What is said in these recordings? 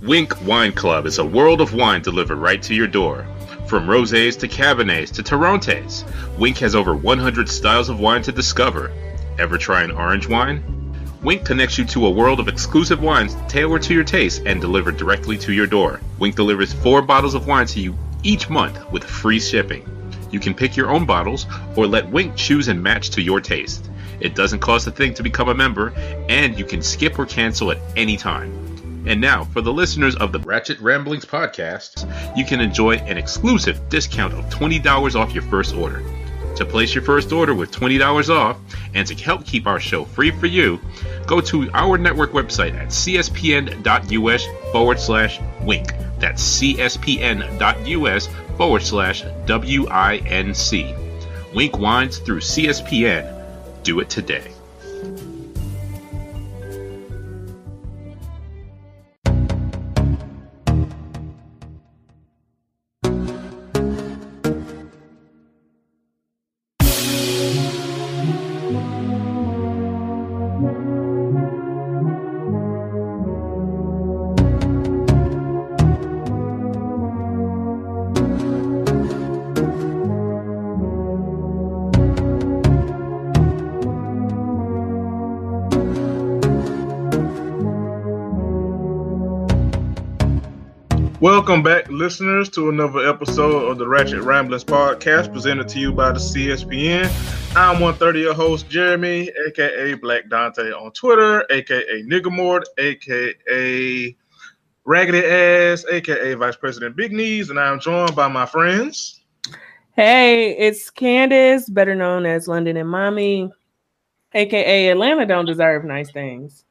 Winc Wine Club is a world of wine delivered right to your door. From rosés to cabernets to torrontés, Winc has over 100 styles of wine to discover. Ever try an orange wine? Winc connects you to a world of exclusive wines tailored to your taste and delivered directly to your door. Winc delivers four bottles of wine to you each month with free shipping. You can pick your own bottles or let Winc choose and match to your taste. It doesn't cost a thing to become a member, and you can skip or cancel at any time. And now, for the listeners of the Ratchet Ramblings podcast, you can enjoy an exclusive discount of $20 off your first order. To place your first order with $20 off and to help keep our show free for you, go to our network website at cspn.us forward slash winc. That's cspn.us forward slash W-I-N-C. Winc Wines through CSPN. Do it today. Listeners, to another episode of the Ratchet Ramblings podcast presented to you by the CSPN. I'm 130 your host, Jeremy, aka Black Dante on Twitter, aka Niggamort, aka Raggedy Ass, aka Vice President Big Knees, and I'm joined by my friends. Hey, it's Candace, better known as London and Mommy, aka Atlanta don't deserve nice things.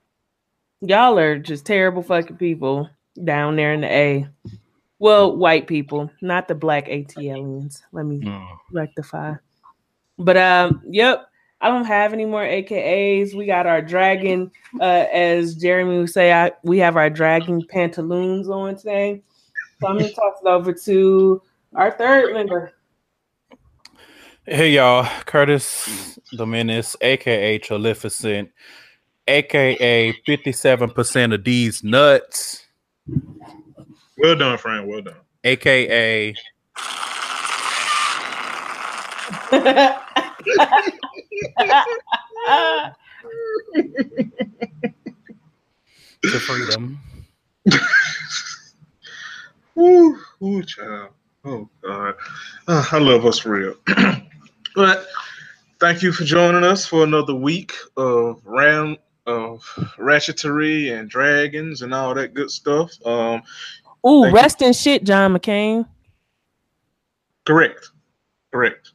Y'all are just terrible fucking people down there in the A. Well, white people, not the black ATLians. Let me Mm. rectify. But um, yep, I don't have any more AKAs. We got our dragon, uh, as Jeremy would say, I, we have our dragon pantaloons on today. So I'm gonna toss it over to our third member. Hey y'all, Curtis Menace, aka Trolificent, aka 57% of these nuts, Well done, friend. Well done. aka the freedom. Ooh, ooh, child. Oh God, Ah, I love us for real. but thank you for joining us for another week of ram of ratchetry and dragons and all that good stuff. Um, Ooh, Thank you. rest in shit, John McCain. correct, correct.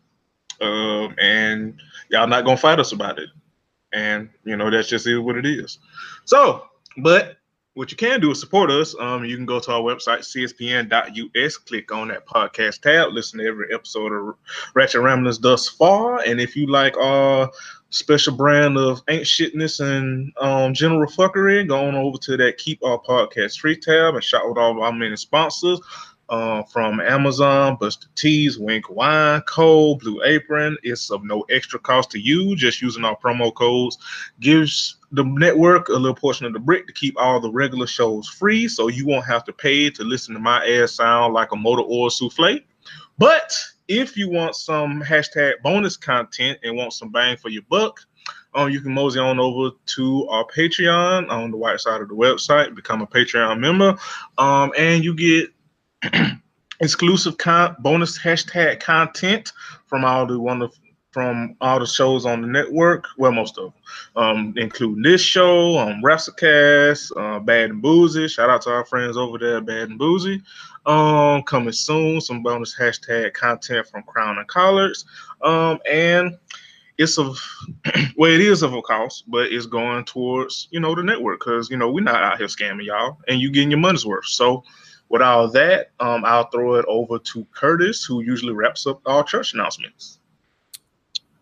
Um, and y'all not gonna fight us about it. And you know that's just is what it is. So, but what you can do is support us. Um, you can go to our website, cspn.us, click on that podcast tab, listen to every episode of Ratchet Ramblers thus far. And if you like our special brand of ain't shitness and um, general fuckery, go on over to that Keep Our Podcast Free tab and shout out all our many sponsors. Uh, from Amazon, Buster Tees, Winc Wine, Cole, Blue Apron. It's of no extra cost to you. Just using our promo codes gives the network a little portion of the brick to keep all the regular shows free, so you won't have to pay to listen to my ass sound like a motor oil souffle. But if you want some hashtag bonus content and want some bang for your buck, um, you can mosey on over to our Patreon on the right side of the website, become a Patreon member, um, and you get exclusive con- bonus hashtag content from all the wonderful from all the shows on the network. Well, most of them, um, including this show, um, WrestleCast, uh, Bad and Boozy. Shout out to our friends over there, Bad and Boozy. Um, coming soon, some bonus hashtag content from Crown and Collars. Um, and it's of well, it is of a cost, but it's going towards you know the network because you know we're not out here scamming y'all, and you getting your money's worth. So with all that, um, I'll throw it over to Curtis, who usually wraps up all church announcements.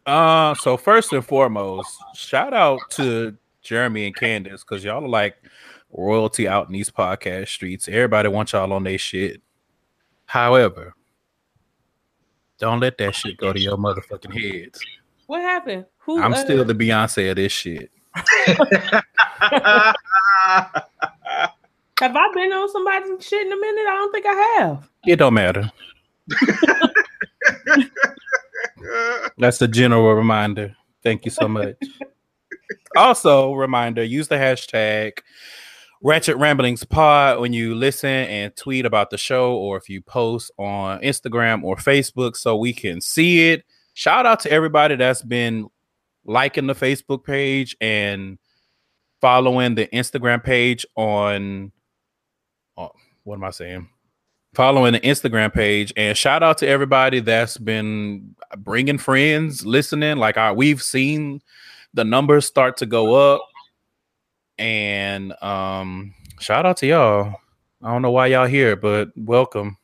Uh so first and foremost, shout out to Jeremy and Candace because y'all are like royalty out in these podcast streets. Everybody wants y'all on their shit. However, don't let that shit go to your motherfucking heads. What happened? Who? I'm uh, still the Beyonce of this shit. Have I been on somebody's shit in a minute? I don't think I have. It don't matter. That's a general reminder. Thank you so much. also, reminder: use the hashtag Ratchet Ramblings Pod when you listen and tweet about the show, or if you post on Instagram or Facebook, so we can see it. Shout out to everybody that's been liking the Facebook page and following the Instagram page on. Oh, what am I saying? Following the Instagram page and shout out to everybody that's been bringing friends, listening. Like I, we've seen the numbers start to go up, and um, shout out to y'all. I don't know why y'all here, but welcome.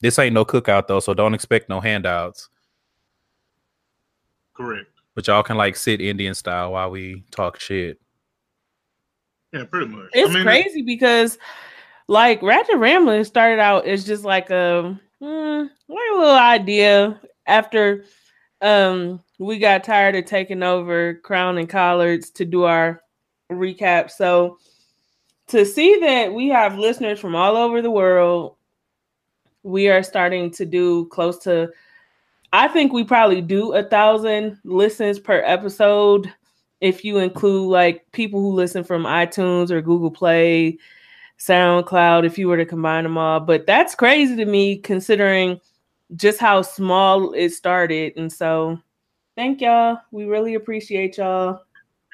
This ain't no cookout though, so don't expect no handouts. Correct. But y'all can like sit Indian style while we talk shit. Yeah, pretty much. It's crazy because like Ratchet Rambling started out as just like a mm, like a little idea after um we got tired of taking over Crown and Collards to do our recap. So to see that we have listeners from all over the world, we are starting to do close to I think we probably do a thousand listens per episode if you include like people who listen from iTunes or Google Play, SoundCloud, if you were to combine them all. But that's crazy to me considering just how small it started. And so thank y'all. We really appreciate y'all.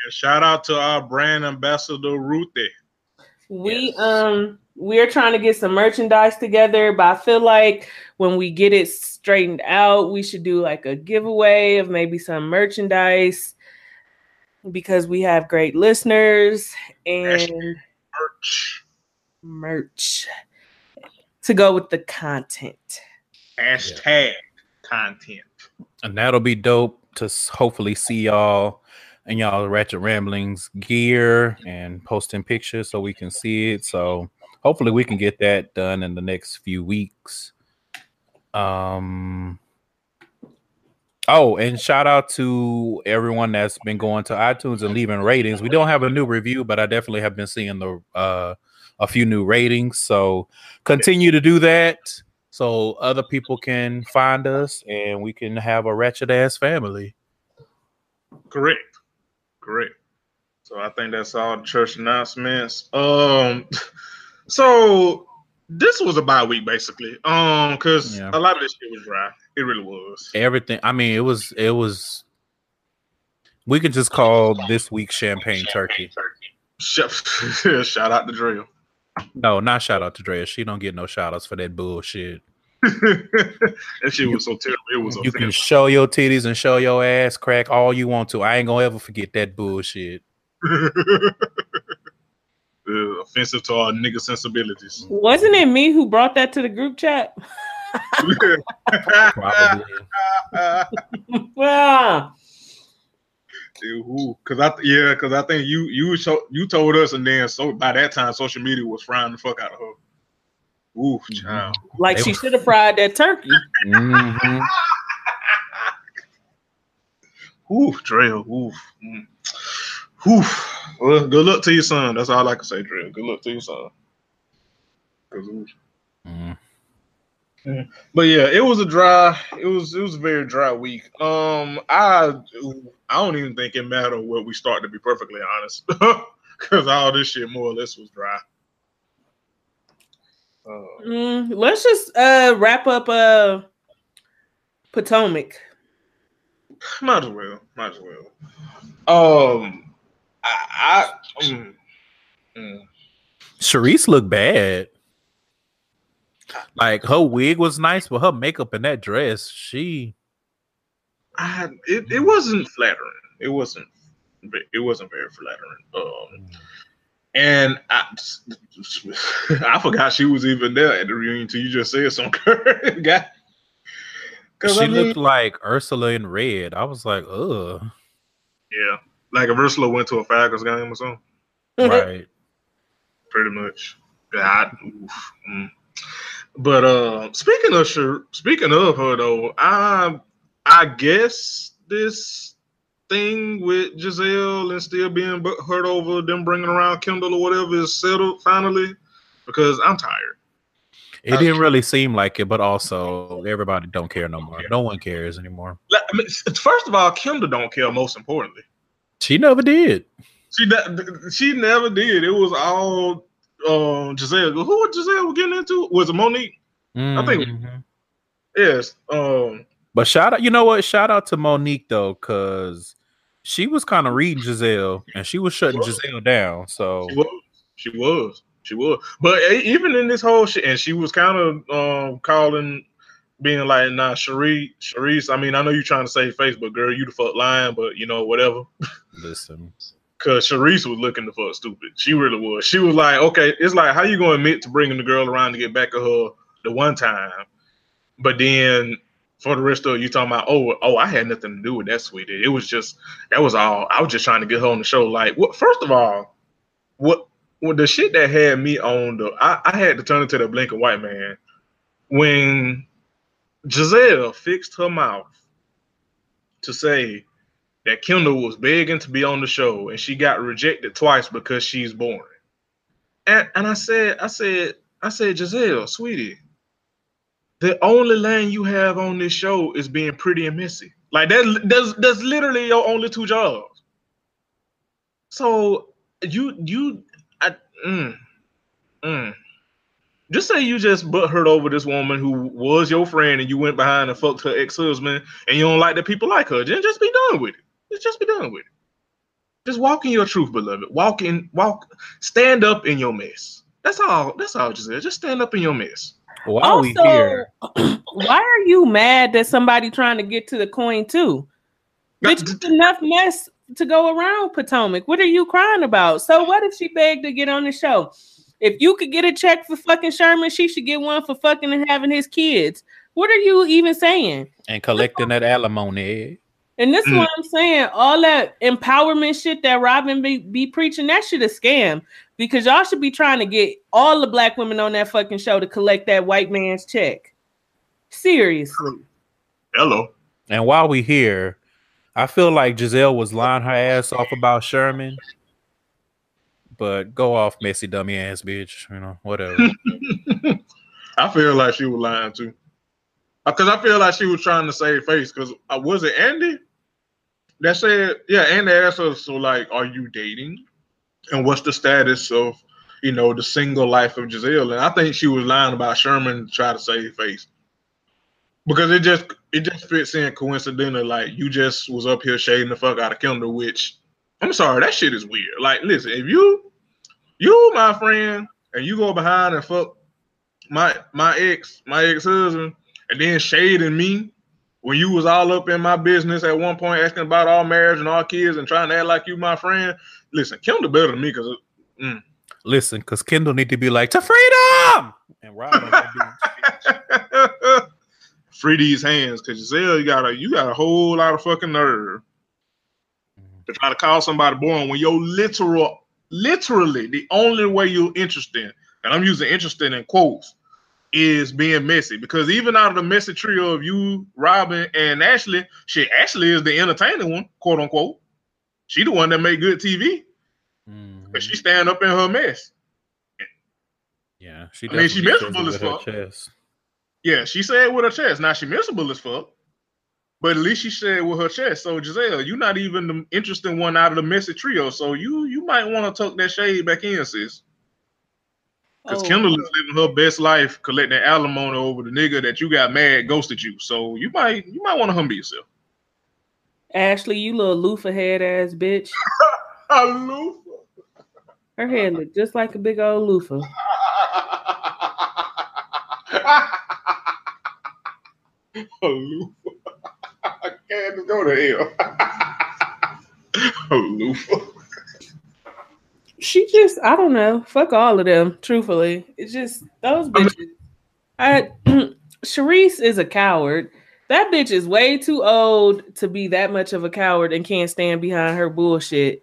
And shout out to our brand ambassador Ruthie. We yes. um we're trying to get some merchandise together, but I feel like when we get it straightened out, we should do like a giveaway of maybe some merchandise because we have great listeners and merch merch to go with the content. Hashtag yeah. content. And that'll be dope to hopefully see y'all and y'all ratchet ramblings gear and posting pictures so we can see it. So hopefully we can get that done in the next few weeks. Um Oh, and shout out to everyone that's been going to iTunes and leaving ratings. We don't have a new review, but I definitely have been seeing the uh a few new ratings. So continue to do that so other people can find us and we can have a wretched ass family. Correct. Correct. So I think that's all the church announcements. Um so this was a bye week basically. Um because yeah. a lot of this shit was dry. It really was. Everything I mean it was it was we could just call this week champagne, turkey. Shout out to Drill. No, not shout out to Drea. She don't get no shout outs for that bullshit. that shit was so terrible. It was. You can show your titties and show your ass crack all you want to. I ain't gonna ever forget that bullshit. uh, offensive to our nigga sensibilities. Wasn't it me who brought that to the group chat? Probably. well, who? Because I yeah, because I think you you show, you told us, and then so by that time, social media was frying the fuck out of her. Ooh, mm-hmm. child. Like she should have fried that turkey. mm-hmm. Ooh, Drea. Ooh. Mm. Ooh. Well, good luck to your son. That's all I can say, Drea. Good luck to your son. Mm. But yeah, it was a dry. It was it was a very dry week. Um, I I don't even think it mattered where we start to be perfectly honest, because all this shit more or less was dry. Uh, mm, let's just uh wrap up uh Potomac. Might as well. Might as well. Um, I, I um, mm. Charrisse looked bad. Like her wig was nice, but her makeup and that dress, she I it, it wasn't flattering. It wasn't it wasn't very flattering. Um and I I forgot she was even there at the reunion until you just said some guy. She I mean, looked like Ursula in red. I was like, ugh. Yeah. Like if Ursula went to a Falcons game or something. Right. Pretty much. God. Oof. Mm. But uh speaking of speaking of her though, I I guess this thing with Gizelle and still being hurt over them bringing around Kendall or whatever is settled finally. because I'm tired. It didn't really seem like it, but also everybody don't care no more. No one cares anymore. Like, I mean, first of all, Kendall don't care. Most importantly, She never did. she ne- she never did. It was all um, Gizelle. Who was Gizelle getting into? Was it Monique? I think- Mhm. Yes. Um, But shout out, you know what? Shout out to Monique though, because she was kind of reading Gizelle and she was shutting Gizelle down. So She was. She was. She was. But even in this whole shit, and she was kind of um, calling, being like, "Nah, Charrisse, Charrisse. I mean, I know you're trying to save face, but girl, you the fuck lying. But you know, whatever." listen, Cause Charrisse was looking the fuck stupid. She really was. She was like, "Okay, it's like how you gonna admit to bringing the girl around to get back at her the one time, but then." For the rest of you talking about, oh, oh, I had nothing to do with that, sweetie. It was just that was all. I was just trying to get her on the show. Like, what? First of all, what when the shit that had me on the I, I had to turn into the blink and white man when Gizelle fixed her mouth to say that Kendall was begging to be on the show and she got rejected twice because she's boring. And and I said, I said, I said, Gizelle, sweetie, the only lane you have on this show is being pretty and messy. Like that, that's that's literally your only two jobs. So you you I mm, mm. just say you just butt hurt over this woman who was your friend and you went behind and fucked her ex-husband and you don't like that people like her, then just be done with it. Just be done with it. Just walk in your truth, beloved. Walk in, walk, stand up in your mess. That's all. That's all. Just just stand up in your mess. While we Also, here, why are you mad that somebody trying to get to the coin too? Bitch, it's enough mess to go around Potomac. What are you crying about? So what if she begged to get on the show? If you could get a check for fucking Sherman, she should get one for fucking and having his kids. What are you even saying? and collecting that alimony. And this is Mm. what I'm saying. All that empowerment shit that Robyn be, be preaching, that shit a scam. Because y'all should be trying to get all the black women on that fucking show to collect that white man's check. Seriously. Hello. And while we here, I feel like Gizelle was lying her ass off about Sherman. But go off, messy dummy ass bitch. You know, whatever. I feel like she was lying too. Because I feel like she was trying to save face. Because uh, was it Andy that said, yeah, and they asked her, so like, are you dating? And what's the status of, you know, the single life of Gizelle? And I think she was lying about Sherman to try to save face. Because it just it just fits in coincidentally, like you just was up here shading the fuck out of Kendall, which I'm sorry, that shit is weird. Like, listen, if you you my friend and you go behind and fuck my my ex, my ex-husband, and then shading me when you was all up in my business at one point asking about our marriage and our kids and trying to act like you my friend. Listen, Kendall better than me because uh, mm. Listen, because Kendall need to be like to freedom and Rob. ain't gonna do shit. free these hands because Gizelle, you got a you got a whole lot of fucking nerve mm-hmm. to try to call somebody born when you're literal, literally the only way you're interested, and I'm using interested in quotes, is being messy. Because even out of the messy trio of you, Robyn, and Ashley, she Ashley is the entertaining one, quote unquote. She the one that make good TV, but mm-hmm. she stand up in her mess. Yeah, she. I mean, she miserable as fuck. chest. Yeah, she said with her chest. Now she miserable as fuck, but at least she said with her chest. So Gizelle, you're not even the interesting one out of the messy trio. So you you might want to tuck that shade back in, sis. Because Oh, Kendall is living her best life, collecting alimony over the nigga that you got mad ghosted you. So you might you might want to humble yourself. Ashley, you little loofah head ass bitch. Aloof. Her head look just like a big old loofah. Aloof. I can't go to hell. Aloof. She just, I don't know. Fuck all of them, truthfully. It's just those bitches. I Charrisse is a coward. That bitch is way too old to be that much of a coward and can't stand behind her bullshit.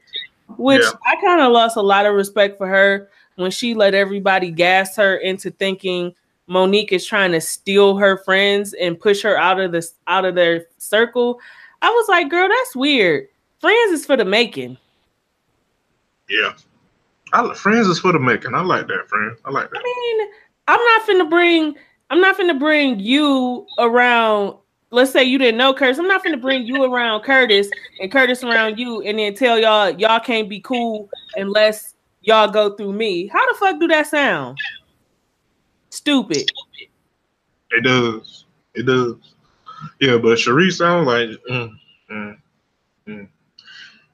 Which Yeah. I kind of lost a lot of respect for her when she let everybody gas her into thinking Monique is trying to steal her friends and push her out of this out of their circle. I was like, girl, that's weird. Friends is for the making. Yeah. I, friends is for the making. I like that, friend. I like that. I mean, I'm not finna bring I'm not finna bring you around. Let's say you didn't know Curtis. I'm not finna bring you around Curtis and Curtis around you, and then tell y'all y'all can't be cool unless y'all go through me. How the fuck do that sound? Stupid. It does. It does. Yeah, but Cherie sounds like mm, mm, mm.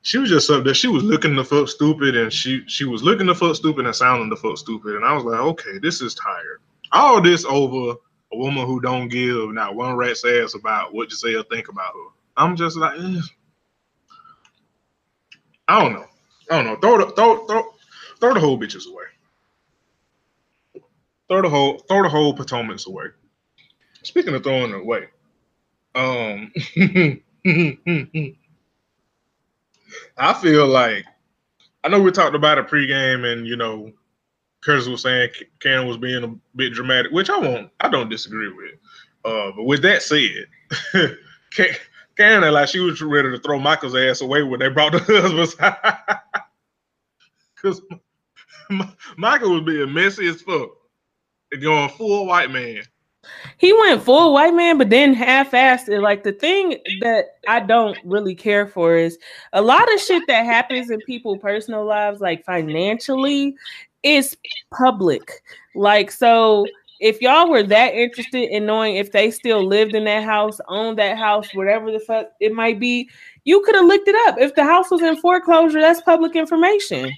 She was just up there. She was looking the fuck stupid, and she she was looking the fuck stupid and sounding the fuck stupid. And I was like, okay, this is tired. All this over a woman who don't give not one rat's ass about what or think about her. I'm just like, eh. I don't know. I don't know. Throw the throw throw throw the whole bitches away. Throw the whole throw the whole Potomac's away. Speaking of throwing it away, um, I feel like I know we talked about it pregame, and you know, Curtis was saying Karen was being a bit dramatic, which I won't, I don't disagree with. Uh, but with that said, Karen like she was ready to throw Michael's ass away when they brought the husbands, because Michael was being messy as fuck, and going full white man. He went full white man, but then half-assed it. Like the thing that I don't really care for is a lot of shit that happens in people's personal lives, like financially, is public. Like so, if y'all were that interested in knowing if they still lived in that house, owned that house, whatever the fuck it might be, you could have looked it up. If the house was in foreclosure, that's public information.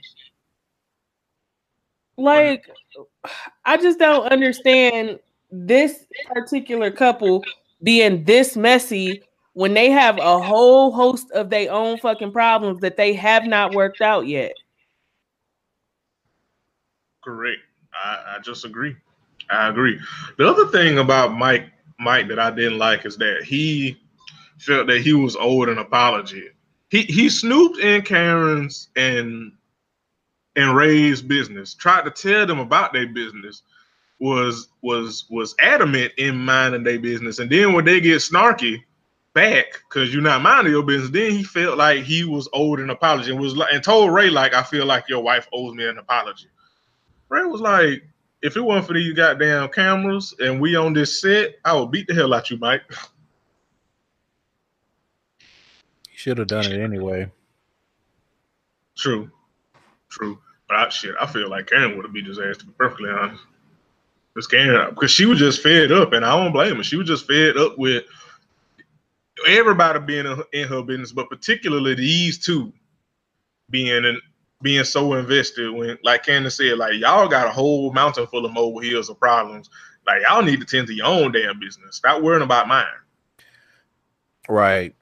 Like, I just don't understand this particular couple being this messy when they have a whole host of their own fucking problems that they have not worked out yet. Correct. I, I just agree. I agree. The other thing about Mike Mike that I didn't like is that he felt that he was owed an apology. He he snooped in Karen's and and Ray's business, tried to tell them about their business, was was was adamant in minding their business, and then when they get snarky back because you're not minding your business, then he felt like he was owed an apology and was like and told Ray like I feel like your wife owes me an apology. Ray was like, if it wasn't for these goddamn cameras and we on this set, I would beat the hell out you, Mike. You should have done it anyway. True, true. But I, shit, I feel like Karen would have beat his ass to be perfectly honest. Miss Karen, because she was just fed up, and I don't blame her. She was just fed up with everybody being in her business, but particularly these two being in, being so invested. When, like Candace said, like y'all got a whole mountain full of mobile hills of problems. Like y'all need to tend to your own damn business. Stop worrying about mine. Right.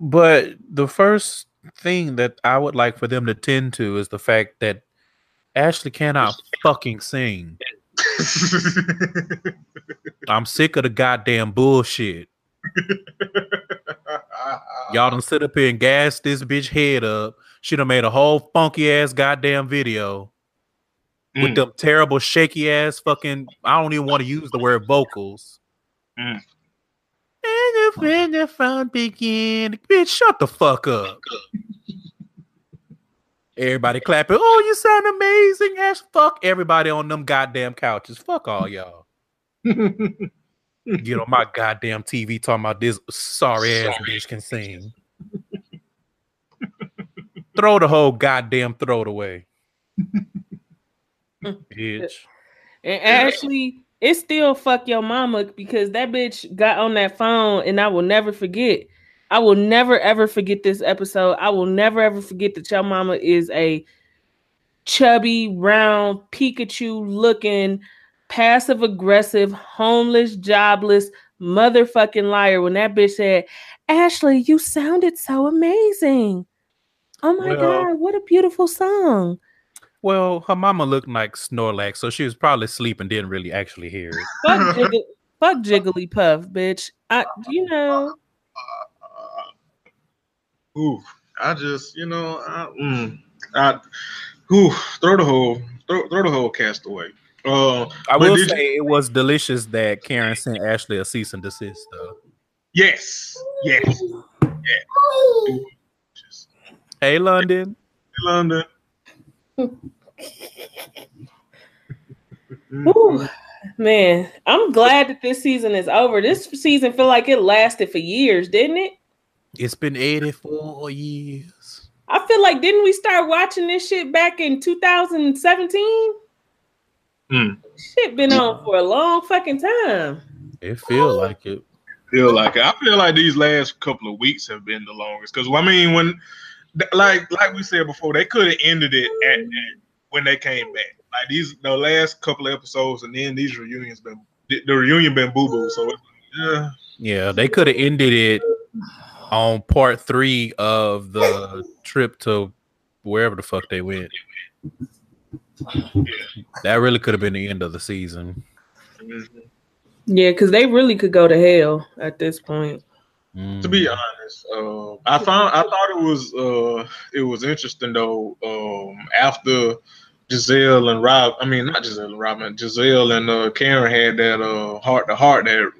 But the first thing that I would like for them to tend to is the fact that Ashley cannot fucking sing. I'm sick of the goddamn bullshit. Y'all done sit up here and gas this bitch head up. She done made a whole funky ass goddamn video mm. with them terrible shaky ass fucking. I don't even want to use the word vocals. Mm. And when the fun begin, bitch, shut the fuck up. Everybody clapping. Oh, you sound amazing as fuck. Everybody on them goddamn couches. Fuck all y'all. Get on my goddamn TV talking about this sorry ass bitch can sing. throw the whole goddamn throat away. bitch. And Ashley, it still fuck your mama because that bitch got on that phone and I will never forget I will never ever forget this episode. I will never ever forget that your mama is a chubby, round, Pikachu looking, passive aggressive, homeless, jobless, motherfucking liar. When that bitch said, Ashley, you sounded so amazing. Oh my well, God, what a beautiful song. Well, her mama looked like Snorlax, so she was probably asleep and didn't really actually hear it. fuck, Jiggly, fuck Jigglypuff, bitch. I, you know. Ooh, I just, you know, I, mm, I, ooh, throw the whole, throw, throw the whole cast away. Uh, I will say you, it was delicious that Karen sent Ashley a cease and desist, though. Yes, yes, yeah. Hey, London. Hey, London. Whew. Man, I'm glad that this season is over. This season feel like it lasted for years, didn't it? It's been 84 years. I feel like didn't we start watching this shit back in 2017? Hmm. Shit been on for a long fucking time. It feel like it. feel like it. I feel like these last couple of weeks have been the longest. Because I mean, when like like we said before, they could have ended it at, at when they came back. Like these the last couple of episodes, and then these reunions been the, the reunion been boo boo. So yeah, Yeah, they could have ended it on part three of the trip to wherever the fuck they went. That really could have been the end of the season. Yeah, because they really could go to hell at this point. To be Mm. honest, uh, I found I thought it was uh, it was interesting though. Um, after Gizelle and Rob, I mean not Gizelle and Robyn, Gizelle and uh, Karen had that uh, heart to heart that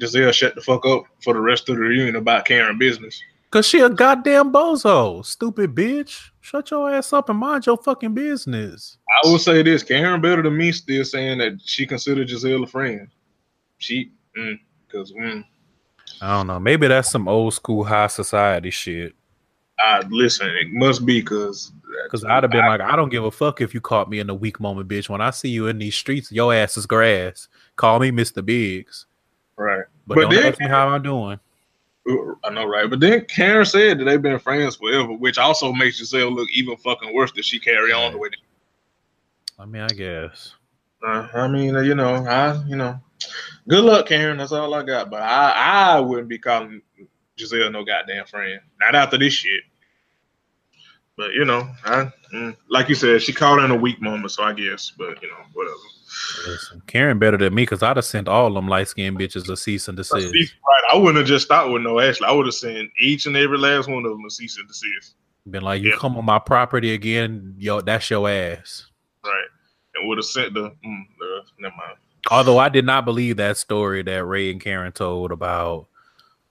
Gizelle shut the fuck up for the rest of the reunion about Karen business. Cause she a goddamn bozo, stupid bitch. Shut your ass up and mind your fucking business. I will say this: Karen better than me still saying that she considered Gizelle a friend. She, because mm, I don't know. Maybe that's some old school high society shit. I listen, it must be because Cause I'd have been like, I don't give a fuck if you caught me in a weak moment, bitch. When I see you in these streets, your ass is grass. Call me Mr. Biggs. Right. But, But don't then- ask me how I'm doing. I know, right? But then Karen said that they've been friends forever, which also makes Gizelle look even fucking worse that she carry on the way. I mean, I guess. uh, I mean, you know, I, you know, good luck, Karen. That's all I got. But I, I wouldn't be calling Gizelle no goddamn friend. Not after this shit. But you know, I, mm, like you said, she called in a weak moment, so I guess. But you know, whatever. Listen, Karen better than me because I'd have sent all them light skinned bitches a cease and desist. Right. I wouldn't have just stopped with no Ashley. I would have sent each and every last one of them a cease and desist. Been like, you Yeah. come on my property again, yo, that's your ass. Right. And would have sent the, mm, uh, never mind. Although I did not believe that story that Ray and Karen told about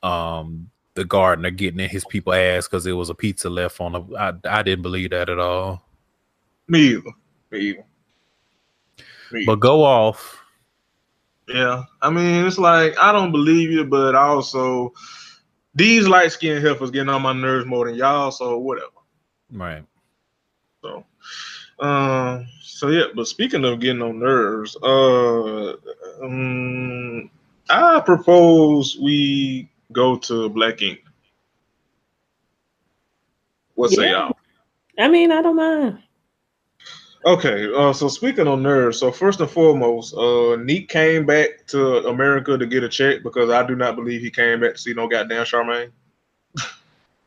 um the gardener getting in his people ass because there was a pizza left on the I, I didn't believe that at all. Me either. Me either. Me But go off. Yeah, I mean, it's like I don't believe you, but also these light skinned heifers getting on my nerves more than y'all, so whatever. Right. So, um, so yeah. But speaking of getting on nerves, uh, um, I propose we go to Black Ink. What say y'all? I mean, I don't mind. Okay, uh, so speaking on nerves, so first and foremost, uh, Neek came back to America to get a check because I do not believe he came back to see no goddamn Charmaine.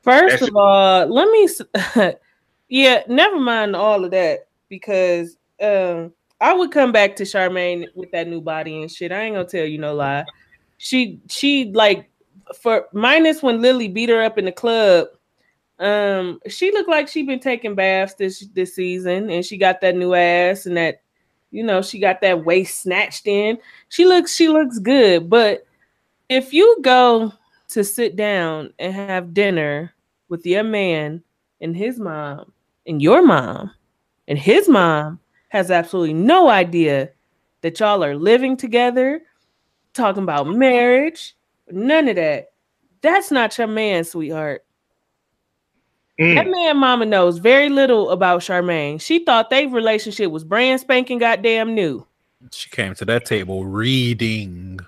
First of all, let me. yeah, never mind all of that because um, I would come back to Charmaine with that new body and shit. I ain't gonna tell you no lie. She she like for minus when Lily beat her up in the club. Um, she looked like she'd been taking baths this this season, and she got that new ass and that, you know, she got that waist snatched in. She looks she looks good, but if you go to sit down and have dinner with your man and his mom and your mom and his mom has absolutely no idea that y'all are living together talking about marriage none of that that's not your man sweetheart Mm. that man mama knows very little about charmaine she thought their relationship was brand spanking goddamn new She came to that table reading.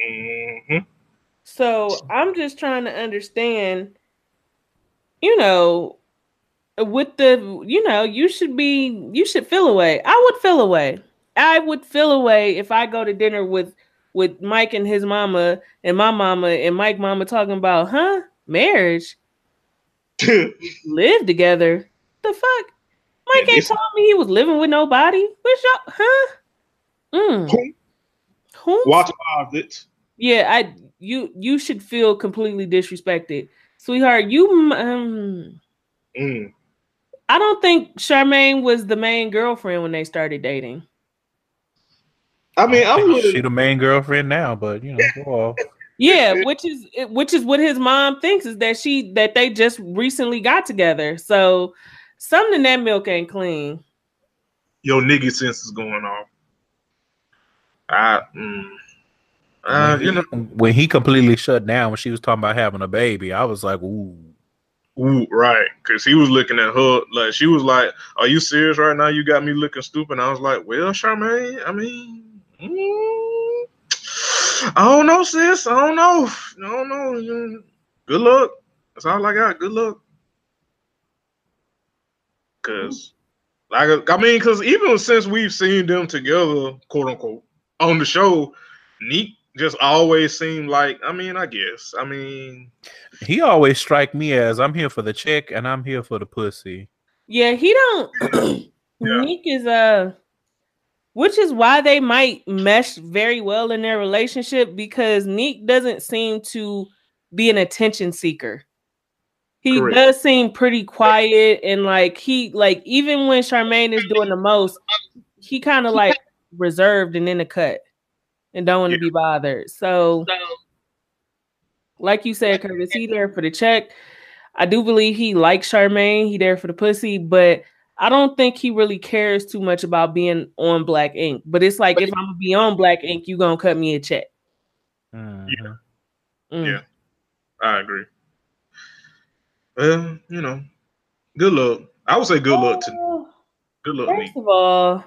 Mhm. So I'm just trying to understand, you know, with the, you know, you should be, you should feel away. I would feel away. I would feel away if I go to dinner with with Mike and his mama and my mama and Mike mama talking about, huh, marriage, live together. The fuck, Mike Yeah, ain't told me he was living with nobody. What's y'all, huh? Mm. Who? Who? Watch out it. Yeah, I you you should feel completely disrespected, sweetheart. You um, Mm. I don't think Charmaine was the main girlfriend when they started dating. I mean, I am She the main girlfriend now, but you know, go off. Yeah, which is which is what his mom thinks is that she that they just recently got together. So something in that milk ain't clean. your nigga sense is going off. I, mm, uh, you know, when he completely shut down when she was talking about having a baby, I was like, ooh. Ooh, right. Cause he was looking at her like she was like, Are you serious right now? You got me looking stupid. I was like, Well, Charmaine, I mean, mm, I don't know, sis. I don't know. I don't know. Good luck. That's all I got. Good luck. Cause like I mean, cause even since we've seen them together, quote unquote, on the show, Neek just always seemed like I mean, I guess. I mean he always strike me as I'm here for the check and I'm here for the pussy. Yeah, he don't yeah. Neek is uh which is why they might mesh very well in their relationship because Neek doesn't seem to be an attention seeker. He Correct. does seem pretty quiet and like he like even when Charmaine is doing the most, he kind of like reserved and in the cut and don't want to yeah. be bothered. So, like you said, Curtis, he there for the check. I do believe he likes Charmaine. He there for the pussy, but I don't think he really cares too much about being on Black Ink. But it's like if I'm gonna be on Black Ink, you gonna cut me a check. Mm-hmm. Yeah, mm. yeah, I agree. Well, you know, good luck. I would say good luck to oh, good luck. First me. of all,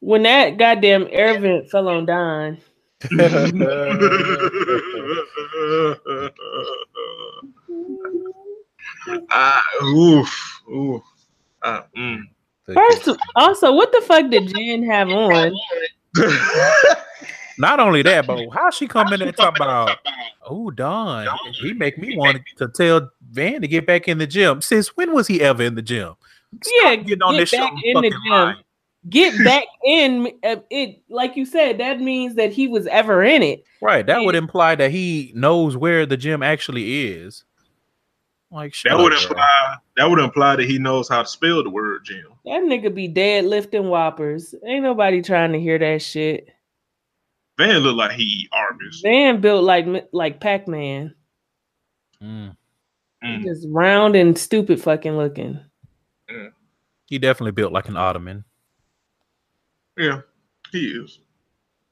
when that goddamn air vent fell on Don. ah, oof, oof. Uh, mm. First, also, what the fuck did Jen have on? Not only that, but how she come in and talk about, oh Don, he make me want to tell Van to get back in the gym. Since when was he ever in the gym? Stop yeah, getting on this show in the gym. Line. Get back in uh, it, like you said. That means that he was ever in it. Right. That and, would imply that he knows where the gym actually is. Like that would imply that would imply that he knows how to spell the word gym. That nigga be dead lifting whoppers. Ain't nobody trying to hear that shit. Van look like he eat Arby's. Van built like like Pac Man. Mm. Mm. Just round and stupid fucking looking. Mm. He definitely built like an ottoman. Yeah, he is.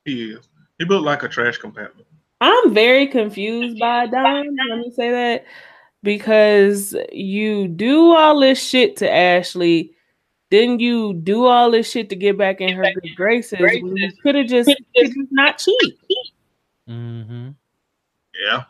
He is. He built like a trash compactor. I'm very confused by Don. Let me say that because you do all this shit to Ashley didn't you do all this shit to get back in her good graces? You could have just, just not cheat. Mm-hmm. Yeah.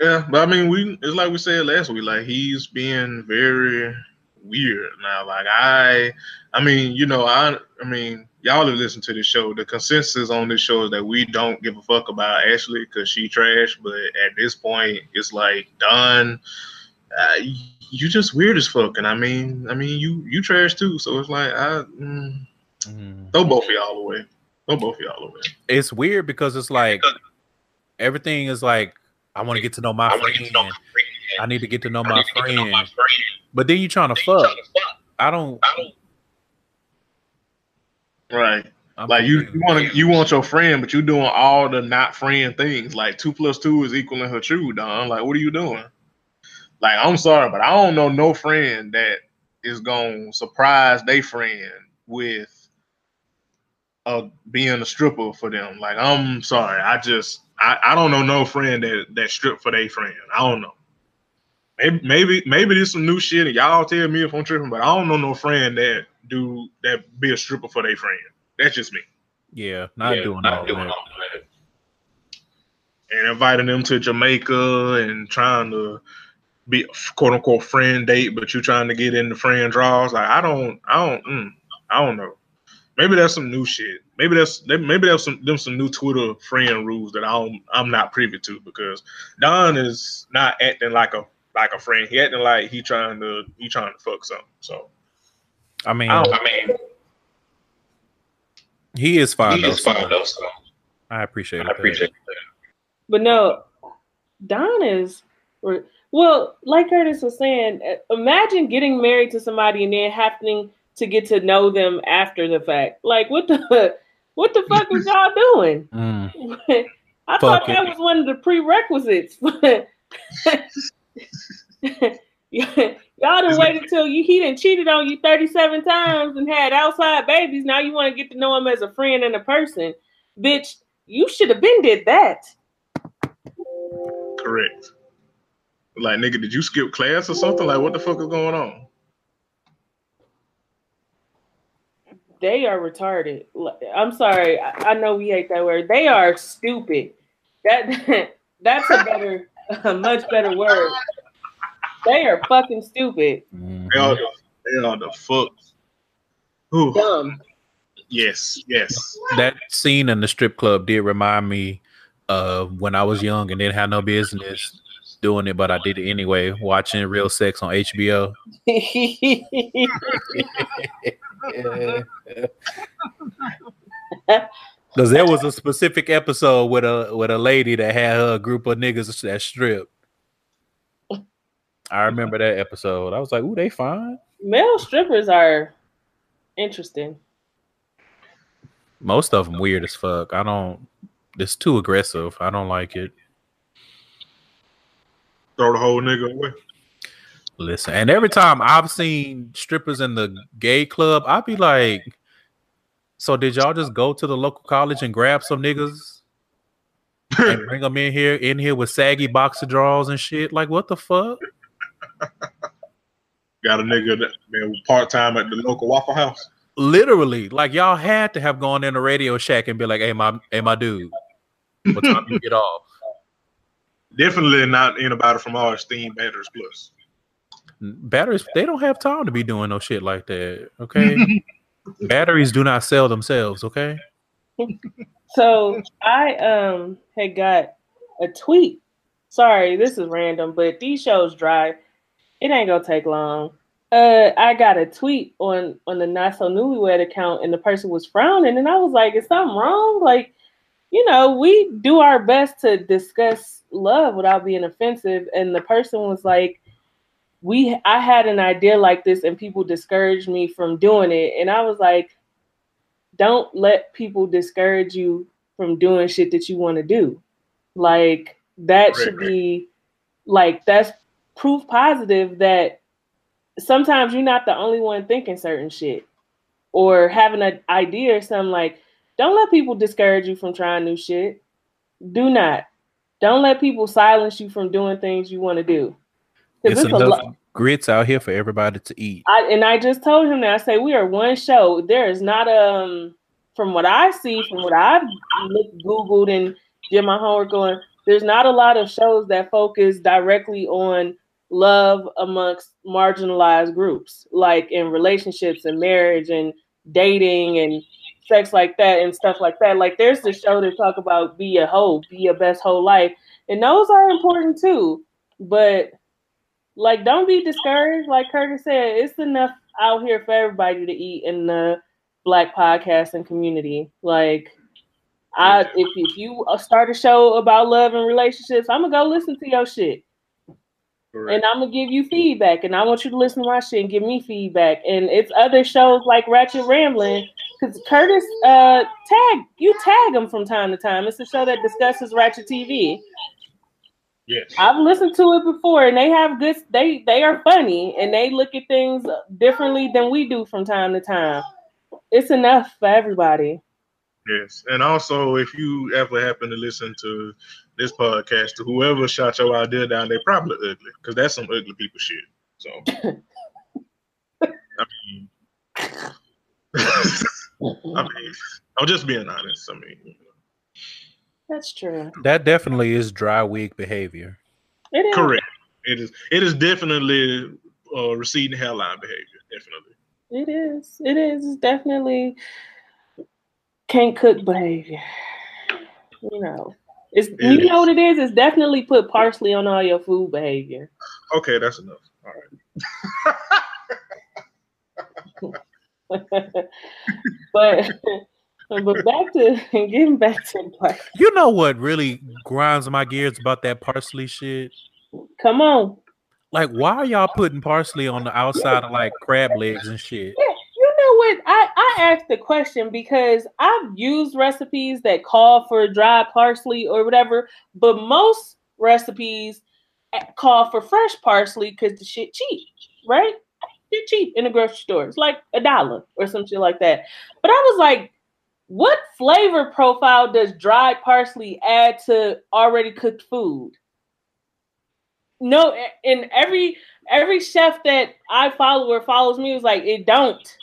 Yeah, but I mean, we it's like we said last week. Like he's being very weird now. Like I, I mean, you know, I, I mean, y'all have listened to the show. The consensus on this show is that we don't give a fuck about Ashley because she trash. But at this point, it's like done. Uh, you just weird as fuck. And I mean, I mean, you you trash too. So it's like I mm, mm. throw both of y'all away. Throw both of y'all away. It's weird because it's like everything is like I want to get to know my friend. Know my I need to get to know, my, friend. To know my friend. But then you're trying to fuck. I don't. I don't. Right. I'm like you, you want to you want your friend, but you're doing all the not friend things. Like two plus two is equaling her true, Don. Like what are you doing? Like, I'm sorry, but I don't know no friend that is gonna surprise their friend with uh being a stripper for them. Like, I'm sorry, I just I, I don't know no friend that that strip for their friend. I don't know. Maybe maybe maybe there's some new shit and y'all tell me if I'm tripping, but I don't know no friend that do that be a stripper for their friend. That's just me. Yeah, not yeah, doing, not all, doing that. all that. And inviting them to Jamaica and trying to be quote unquote friend date, but you trying to get in the friend draws. Like I don't, I don't, mm, I don't know. Maybe that's some new shit. Maybe that's maybe that's some them some new Twitter friend rules that I don't, I'm not privy to because Don is not acting like a like a friend. He acting like he trying to he trying to fuck something. So I mean, I, I mean, he is fine. He though, is fine though. So. I appreciate it. I appreciate it. But no, Don is. Well, like Curtis was saying, uh, imagine getting married to somebody and then having to get to know them after the fact. Like, what the what the fuck was y'all doing? Mm. I fuck thought it. that was one of the prerequisites. Y'all done waited till you he done cheated on you 37 times and had outside babies. Now you want to get to know him as a friend and a person. Bitch, you should have been did that. Correct. Like nigga, did you skip class or something? Like what the fuck is going on? They are retarded. I'm sorry. I, I know we hate that word. They are stupid. That that's a better, a much better word. They are fucking stupid. Mm-hmm. They are the, they are the fuck. Ooh. Dumb. Yes, yes. That scene in the strip club did remind me of when I was young and didn't have no business doing it, but I did it anyway. Watching Real Sex on HBO. Because there was a specific episode with a with a lady that had her group of niggas that strip. I remember that episode. I was like, "Ooh, they fine." Male strippers are interesting. Most of them weird as fuck. I don't. It's too aggressive. I don't like it. Throw the whole nigga away. Listen, and every time I've seen strippers in the gay club, I'd be like, "So did y'all just go to the local college and grab some niggas and bring them in here, in here with saggy boxer drawers and shit? Like, what the fuck?" Got a nigga that man part time at the local Waffle House. Literally, like y'all had to have gone in the Radio Shack and be like, "Hey, my, hey, my dude, what time you get off?" Definitely not anybody from our esteemed Batteries Plus. Batteries, they don't have time to be doing no shit like that. Okay, batteries do not sell themselves. Okay. So I um had got a tweet. Sorry, this is random, but these shows dry. It ain't gonna take long. Uh, I got a tweet on on the not so newlywed account, and the person was frowning, and I was like, "Is something wrong?" Like, you know, we do our best to discuss love without being offensive, and the person was like, "We, I had an idea like this, and people discouraged me from doing it," and I was like, "Don't let people discourage you from doing shit that you want to do. Like that should be, like that's proof positive that." sometimes you're not the only one thinking certain shit or having an idea or something like don't let people discourage you from trying new shit. Do not. Don't let people silence you from doing things you want to do It's enough lo- grits out here for everybody to eat. I, and i just told him that. I say we are one show. There is not um from what i see from what i've looked, googled and did my homework on there's not a lot of shows that focus directly on love amongst marginalized groups, like in relationships and marriage and dating and sex like that and stuff like that. Like there's the show that talk about be a hoe, be your best whole life. And those are important too. But like don't be discouraged. Like Curtis said, it's enough out here for everybody to eat in the black podcasting community. Like I if, if you start a show about love and relationships, I'm gonna go listen to your shit. Correct. And I'm gonna give you feedback, and I want you to listen to my shit and give me feedback. And it's other shows like Ratchet Rambling, because Curtis uh tag you tag them from time to time. It's a show that discusses Ratchet TV. Yes, I've listened to it before, and they have good. They they are funny, and they look at things differently than we do from time to time. It's enough for everybody. Yes, and also if you ever happen to listen to this podcast to whoever shot your idea down, they probably ugly because that's some ugly people shit. So, I mean, I mean, I'm just being honest. I mean, you know. that's true. That definitely is dry wig behavior. It is correct. It is. It is definitely uh, receding hairline behavior. Definitely. It is. It is it's definitely can't cook behavior. You know. It's it you is. know what it is? It's definitely put parsley on all your food behavior. Okay, that's enough. All right. but but back to getting back to black. You know what really grinds my gears about that parsley shit? Come on. Like, why are y'all putting parsley on the outside of like crab legs and shit? Yeah, you know what? I, I asked the question because I've used recipes that call for dry parsley or whatever, but most recipes eh, call for fresh parsley because the shit cheap. right? They're cheap in the grocery store. It's like a dollar or some shit like that. But I was like, what flavor profile does dried parsley add to already cooked food? No, eh, and every every chef that I follow or follows me was like, it don't.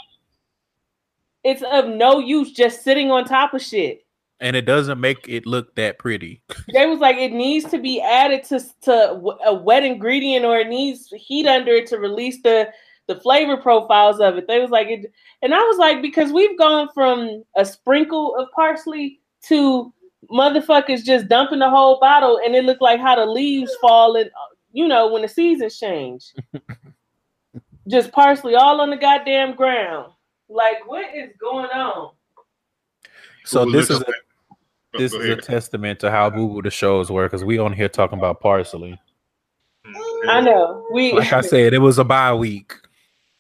It's of no use just sitting on top of shit. And it doesn't make it look that pretty. They was like, it needs to be added to to a wet ingredient or it needs heat under it to release the the flavor profiles of it. They was like it, and I was like, because we've gone from a sprinkle of parsley to motherfuckers just dumping the whole bottle, and it looked like how the leaves fall and uh, you know when the seasons change. just parsley all on the goddamn ground. Like, what is going on? So this is a, this is a testament to how boo boo the shows were because we on here talking about parsley. I know. We like I said, it was a bye week.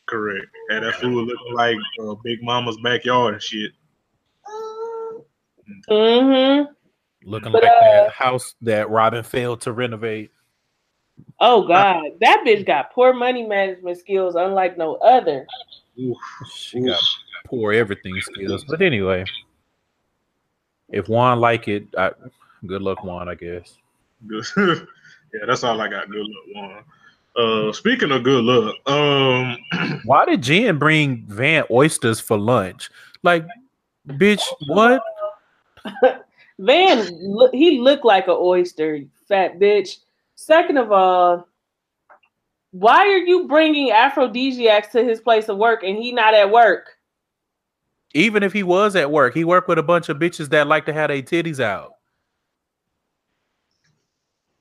Correct. And that food looking like uh, Big Mama's backyard and shit. Mm-hmm. Looking But, like uh, that house that Robin failed to renovate. Oh God, that bitch got poor money management skills, unlike no other. Oof. She got poor everything skills. But anyway, if Juan like it, I, good luck, Juan. I guess. Yeah, that's all I got. Good luck, Juan. Uh, speaking of good luck, um, Why did Jen bring Van oysters for lunch? Like, bitch, what? Van, look, he looked like an oyster, fat bitch. Second of all, why are you bringing aphrodisiacs to his place of work and he not at work? Even if he was at work, he worked with a bunch of bitches that like to have their titties out.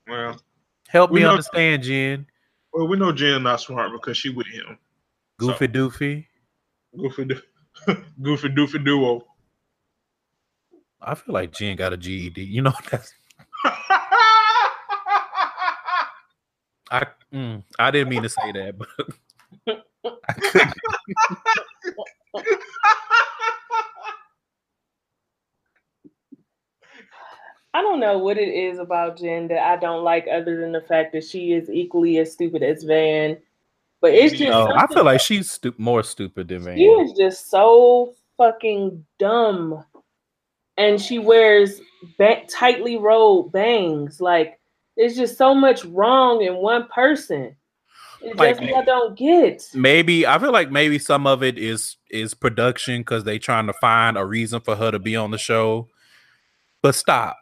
well, Help We me know- understand, Jen. well, we know Jen not smart because she with him. Goofy doofy. Goofy, do- goofy doofy duo. I feel like Jen got a GED. You know that's I mm, I didn't mean to say that, but I couldn't. I don't know what it is about Jen that I don't like, other than the fact that she is equally as stupid as Van. But it's just No, I feel like she's stu- more stupid than Van. She is just so fucking dumb. And she wears ba- tightly rolled bangs. Like, it's just so much wrong in one person. It's Like- just what I don't get. Maybe I feel like maybe some of it is is production because they trying to find a reason for her to be on the show. But stop.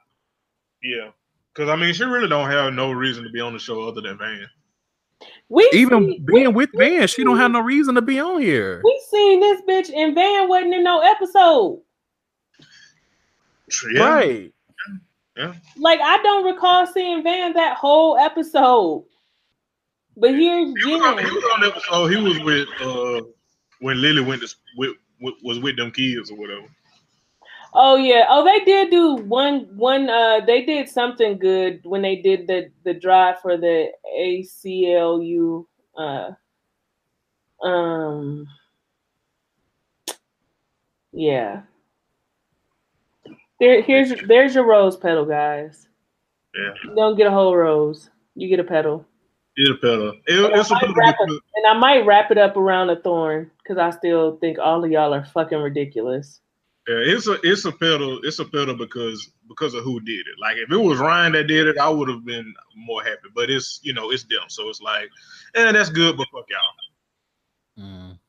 yeah, because I mean, she really don't have no reason to be on the show other than Van. We Even seen- being we- with we Van, she don't have no reason to be on here. We seen this bitch and Van wasn't in no episode. Yeah, Right. Like I don't recall seeing Van that whole episode. But here's He was, on, he was on the episode. He was with uh when Lily went to with, with was with them kids or whatever. Oh yeah. Oh, they did do one one uh they did something good when they did the the drive for the ACLU uh um yeah. There here's there's your rose petal, guys. Yeah, You don't get a whole rose. You get a petal. it's a petal. It, Yeah, it's a I petal wrap And I might wrap it up around a thorn because I still think all of y'all are fucking ridiculous. yeah, it's a it's a petal. It's a petal because because of who did it. Like if it was Ryan that did it, I would have been more happy. But it's you know it's them, so it's like, eh, that's good, but fuck y'all. Mm.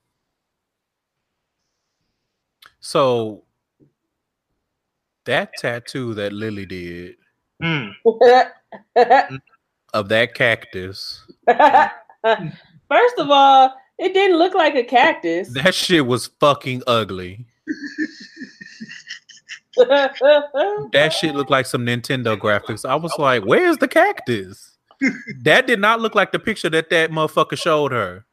So that tattoo that Lily did Hmm. of that cactus, First of all, it didn't look like a cactus. that shit was fucking ugly. That shit looked like some Nintendo graphics. I was like, "Where's the cactus?" that did not look like the picture that that motherfucker showed her.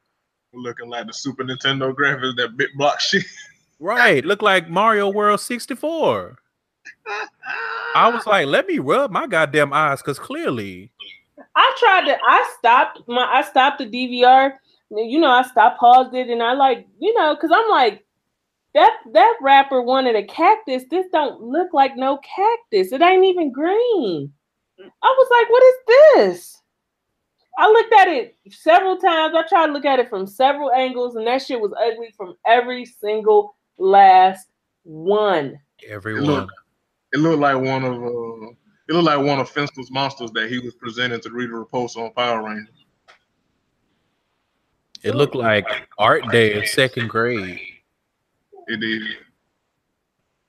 Looking like the Super Nintendo graphics, that big block shit. Right, looked like Mario World 64. I was like, "Let me rub my goddamn eyes," because clearly, I tried to. I stopped my. I stopped the DVR. You know, I stopped, paused it, and I like, you know, because I'm like, that that rapper wanted a cactus. This don't look like no cactus. It ain't even green. I was like, what is this? I looked at it several times. I tried to look at it from several angles, and that shit was ugly from every single last one. It Everyone. looked, it looked like one of uh, it looked like one of Finster's monsters that he was presenting to Rita Repulsa on Power Rangers. It looked like art day in second grade. It did.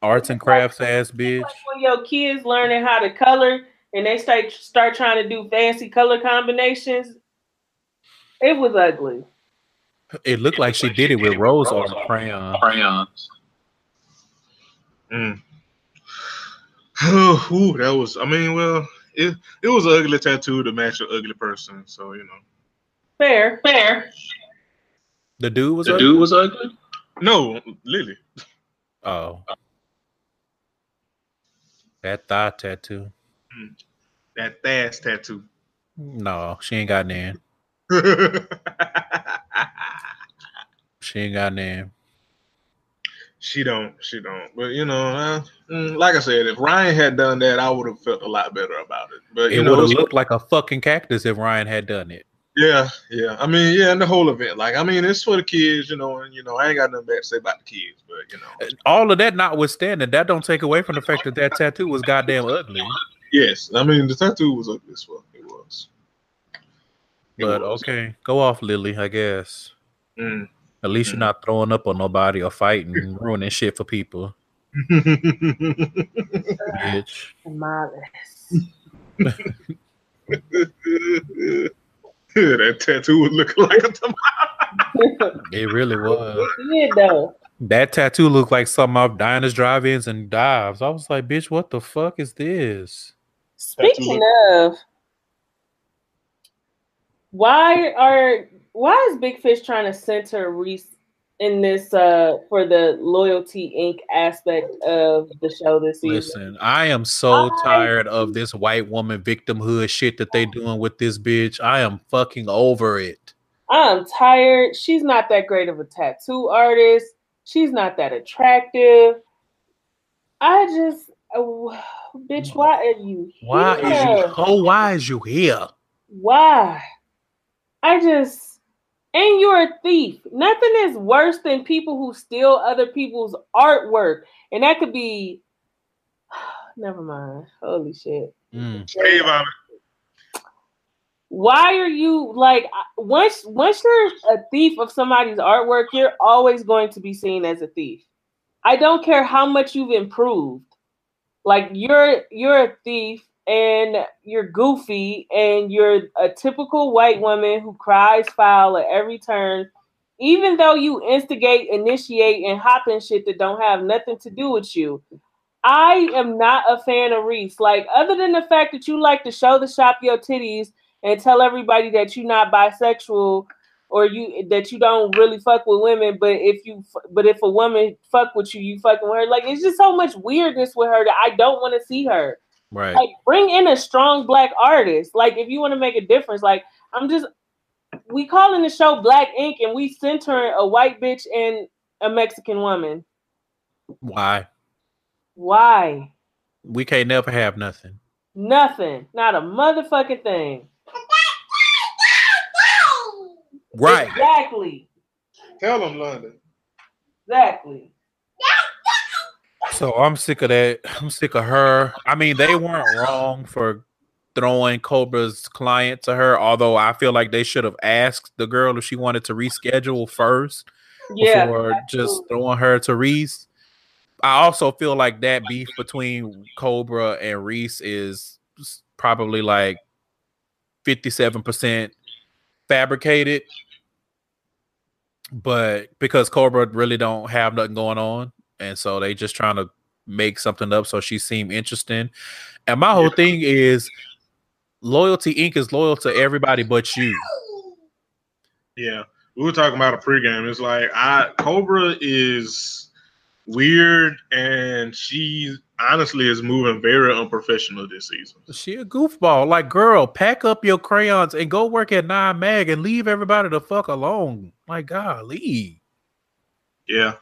Arts and crafts ass bitch. Like when your kids learning how to color and they start start trying to do fancy color combinations, it was ugly. It looked like she did it with rose art crayon. crayons. Mm. Ooh, that was. I mean, well, it it was an ugly tattoo to match an ugly person. So you know. Fair, Fair. The dude was The up. dude was ugly. No, Lily. Oh. That thigh tattoo. Mm. That Thas tattoo. No, she ain't got none. She ain't got none. She don't. She don't. But you know, uh, mm, like I said, if Ryan had done that, I would have felt a lot better about it. But you It would have looked like a fucking cactus if Ryan had done it. yeah, yeah. I mean, yeah, and the whole event. Like, I mean, it's for the kids, you know, and you know, I ain't got nothing bad to say about the kids, but you know, All of that notwithstanding, that don't take away from the fact that that tattoo was goddamn ugly. yes. I mean, the tattoo was ugly as fuck. It was. It But was. okay, go off, Lily. I guess. Mm. At least you're not throwing up on nobody or fighting, and ruining shit for people, bitch. Marvelous. that tattoo was looking like a tomato. It really was. Yeah, though. That tattoo looked like something off Diners, Drive-ins, and Dives. I was like, bitch, what the fuck is this? Speaking of, why are why is Big Fish trying to center Reese in this uh for the loyalty Inc. aspect of the show this season? Listen, I am so I- tired of this white woman victimhood shit that they doing with this bitch. I am fucking over it. I'm tired. She's not that great of a tattoo artist. She's not that attractive. I just, uh, bitch, why are you here? Why is you oh why is you here? Why? I just, and you're a thief. Nothing is worse than people who steal other people's artwork. And that could be, never mind. Holy shit. Mm. Hey, Bobby. why are you like once once you're a thief of somebody's artwork you're always going to be seen as a thief i don't care how much you've improved like you're you're a thief and you're goofy and you're a typical white woman who cries foul at every turn even though you instigate initiate and hop in shit that don't have nothing to do with you. I am not a fan of reese. Like other than the fact that you like to show the shop your titties and tell everybody that you're not bisexual or you that you don't really fuck with women but if you but if a woman fuck with you you fucking with her. Like it's just so much weirdness with her that i don't want to see her Right. like bring in a strong black artist like if you want to make a difference like i'm just we calling the show black ink and we centering a white bitch and a mexican woman Why? why We can't never have nothing. nothing not a motherfucking thing Right. exactly Tell them, London. exactly So I'm sick of that. I'm sick of her. I mean, they weren't wrong for throwing Cobra's client to her, although I feel like they should have asked the girl if she wanted to reschedule first yeah before just throwing her to Reese. I also feel like that beef between Cobra and Reese is probably like 57% fabricated. But because Cobra really don't have nothing going on, and so they just trying to make something up so she seem interesting. And my whole thing is loyalty Inc. is loyal to everybody but you. Yeah, we were talking about a pregame. It's like I Cobra is weird, and she honestly is moving very unprofessional this season. She a goofball. Like, girl, pack up your crayons and go work at Nine Mag and leave everybody the fuck alone. Like, golly. Yeah,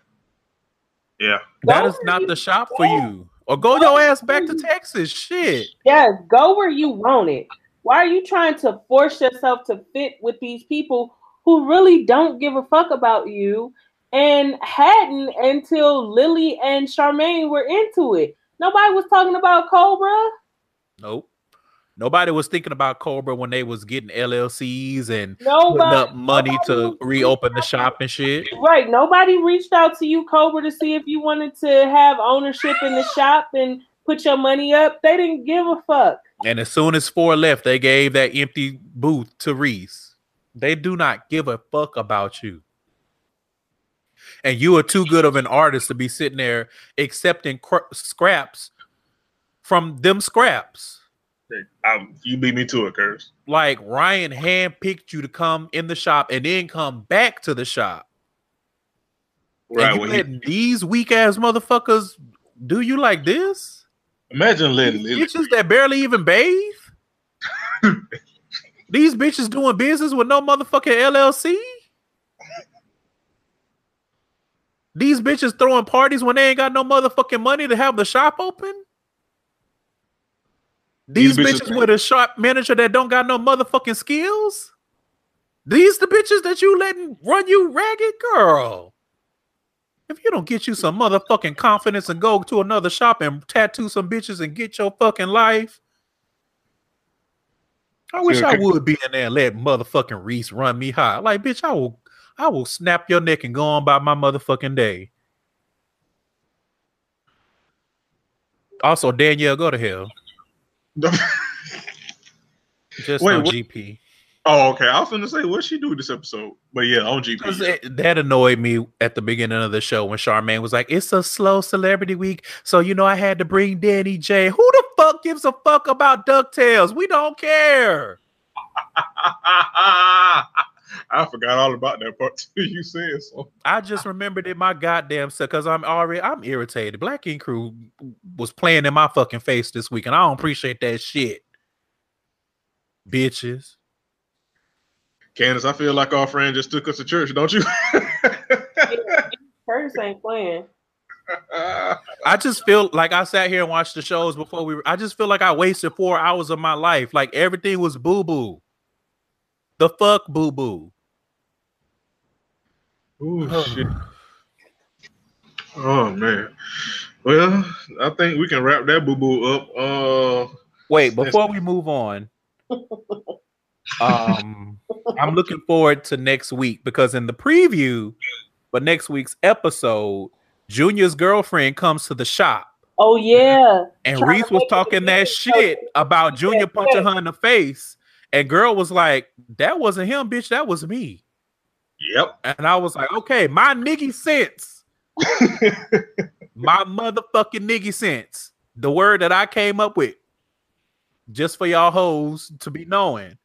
yeah. That Go is not the shop for you. Or go your ass back to Texas. Shit. Yes, go where you want it. Why are you trying to force yourself to fit with these people who really don't give a fuck about you and hadn't until Lily and Charmaine were into it? Nobody was talking about Cobra. Nope. Nobody was thinking about Cobra when they was getting LLCs and Nobody, putting up money to reopen the shop and shit. Right. Nobody reached out to you, Cobra, to see if you wanted to have ownership in the shop and put your money up. They didn't give a fuck. And as soon as four left, they gave that empty booth to Reese. They do not give a fuck about you. And you are too good of an artist to be sitting there accepting cr- scraps from them scraps. Um, you beat me to it, Curse. Like Ryan handpicked you to come in the shop and then come back to the shop. Right. you when he- these weak ass motherfuckers do you like this? imagine letting Lily. Bitches that barely even bathe. These bitches doing business with no motherfucking LLC. These bitches throwing parties when they ain't got no motherfucking money to have the shop open. These, These bitches- bitches with a shop manager that don't got no motherfucking skills. These the bitches that you letting run you ragged, girl. If you don't get you some motherfucking confidence and go to another shop and tattoo some bitches and get your fucking life, I wish I would be in there and let motherfucking Reese run me hot. Like, bitch, I will, I will snap your neck and go on by my motherfucking day. Also, Danielle, go to hell. Just Wait, on what- GP. oh, okay. I was gonna say what she do this episode, but yeah, on GP. it- that annoyed me at the beginning of the show when Charmaine was like, "It's a slow celebrity week, so you know I had to bring Danny J." Who the fuck gives a fuck about Ducktales? We don't care. I forgot all about that part too. You said so. I just remembered it my goddamn self because I'm already I'm irritated. Black Ink Crew was playing in my fucking face this week, and I don't appreciate that shit. Bitches. Candace, I feel like our friend just took us to church, don't you? Curtis ain't playing. I just feel like I sat here and watched the shows before we. Were, I just feel like I wasted four hours of my life. Like everything was boo boo. The fuck boo boo. Ooh, shit. Oh man. Well, I think we can wrap that boo boo up. Uh, Wait, before we move on, um, I'm looking forward to next week because in the preview, but next week's episode, Junior's girlfriend comes to the shop. Oh yeah. And Trying Reese was talking that shit about Junior Yeah, punching yeah. her in the face. And girl was like, That wasn't him, bitch. That was me. yep. And I was like, Okay, my niggy sense. my motherfucking niggy sense. The word that I came up with. Just for y'all hoes to be knowing.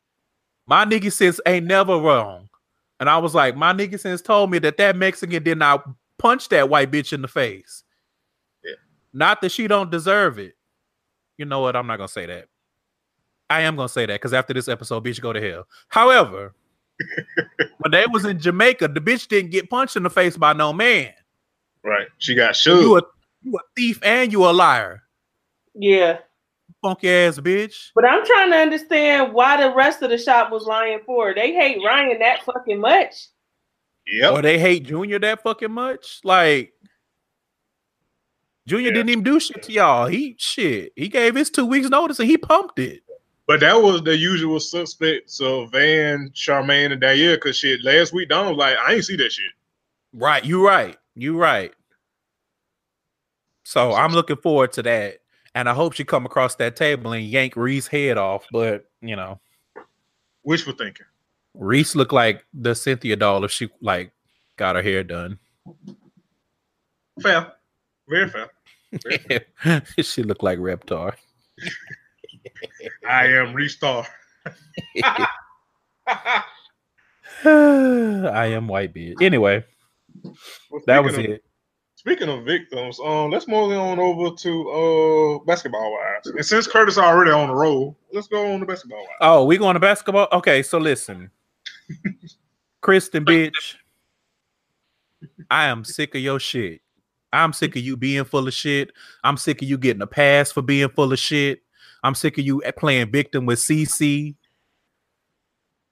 My nigga sense ain't never wrong. And I was like, my nigga sense told me that that Mexican did not punch that white bitch in the face. Yeah. Not that she don't deserve it. You know what? I'm not gonna say that. I am gonna say that because after this episode, bitch, go to hell. However, when they was in Jamaica, the bitch didn't get punched in the face by no man. Right. She got You a, you a thief and you a liar, Yeah. funky ass bitch. But I'm trying to understand why the rest of the shop was lying for. They hate Ryan that fucking much. Yep. Or they hate Junior that fucking much. Like Junior Yeah. didn't even do shit to y'all. He shit. He gave his two weeks notice and he pumped it. But that was the usual suspects of Van, Charmaine, and Danielle. Cause shit, last week Don was like, I ain't see that shit. Right. You right. You right. So I'm looking forward to that. And I hope she come across that table and yank Reese head off. But you know, Wishful thinking. Reese looked like the Cynthia doll if she like got her hair done. Fair. Very fair. she looked like Reptar. I am Restar. I am white bitch. Anyway, Well, that was of- it. Speaking of victims, um, let's move on over to uh basketball wives. And since Curtis already on the roll, let's go on to basketball wives. Oh, we going to basketball? Okay, so listen. Kristen, bitch. I am sick of your shit. I'm sick of you being full of shit. I'm sick of you getting a pass for being full of shit. I'm sick of you playing victim with CC.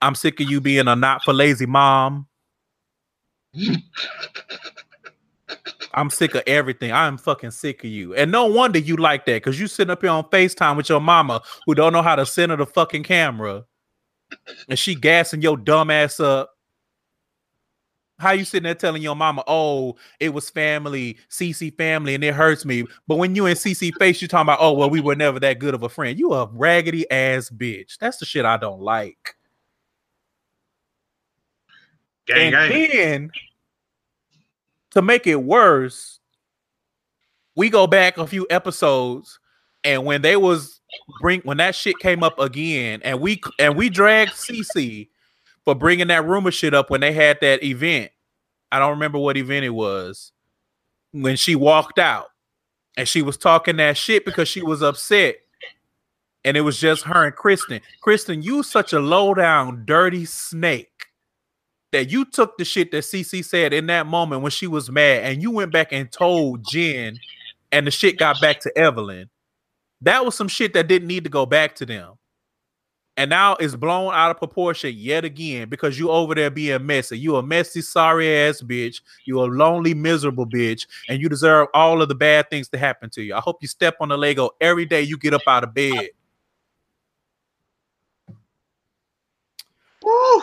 I'm sick of you being a not for lazy mom. I'm sick of everything. I'm fucking sick of you. And no wonder you like that because you sitting up here on FaceTime with your mama who don't know how to center the fucking camera. And she gassing your dumb ass up. How you sitting there telling your mama, oh, it was family, CC family, and it hurts me. But when you in CC face, you talking about, oh, well, we were never that good of a friend. You a raggedy ass bitch. That's the shit I don't like. Gang, and gang. then to make it worse, we go back a few episodes, and when they was bring when that shit came up again, and we and we dragged CC for bringing that rumor shit up when they had that event. I don't remember what event it was. When she walked out and she was talking that shit because she was upset. And it was just her and Kristen. Kristen, you such a low down, dirty snake that you took the shit that CC said in that moment when she was mad and you went back and told Jen and the shit got back to Evelyn. That was some shit that didn't need to go back to them. And now it's blown out of proportion yet again because you over there being messy. You a messy, sorry ass bitch. You a lonely, miserable bitch, and you deserve all of the bad things to happen to you. I hope you step on the Lego every day you get up out of bed. Woo.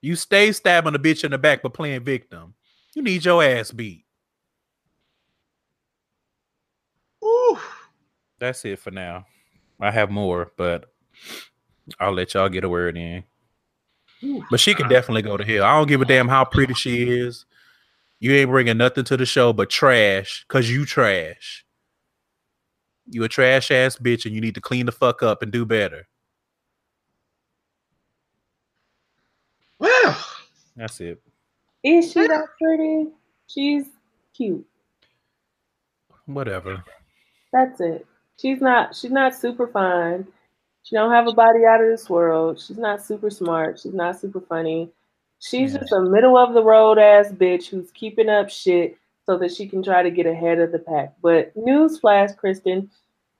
You stay stabbing a bitch in the back but playing victim. You need your ass beat. Woo. That's it for now. I have more, but I'll let y'all get a word in. But she can definitely go to hell. I don't give a damn how pretty she is. You ain't bringing nothing to the show but trash, cause you trash. You a trash ass bitch, and you need to clean the fuck up and do better. Well, That's it. Is she that pretty? She's cute. Whatever. That's it. She's not she's not super fine. She don't have a body out of this world. She's not super smart. She's not super funny. She's Yeah. just a middle of the road ass bitch who's keeping up shit so that she can try to get ahead of the pack. But newsflash, Kristen,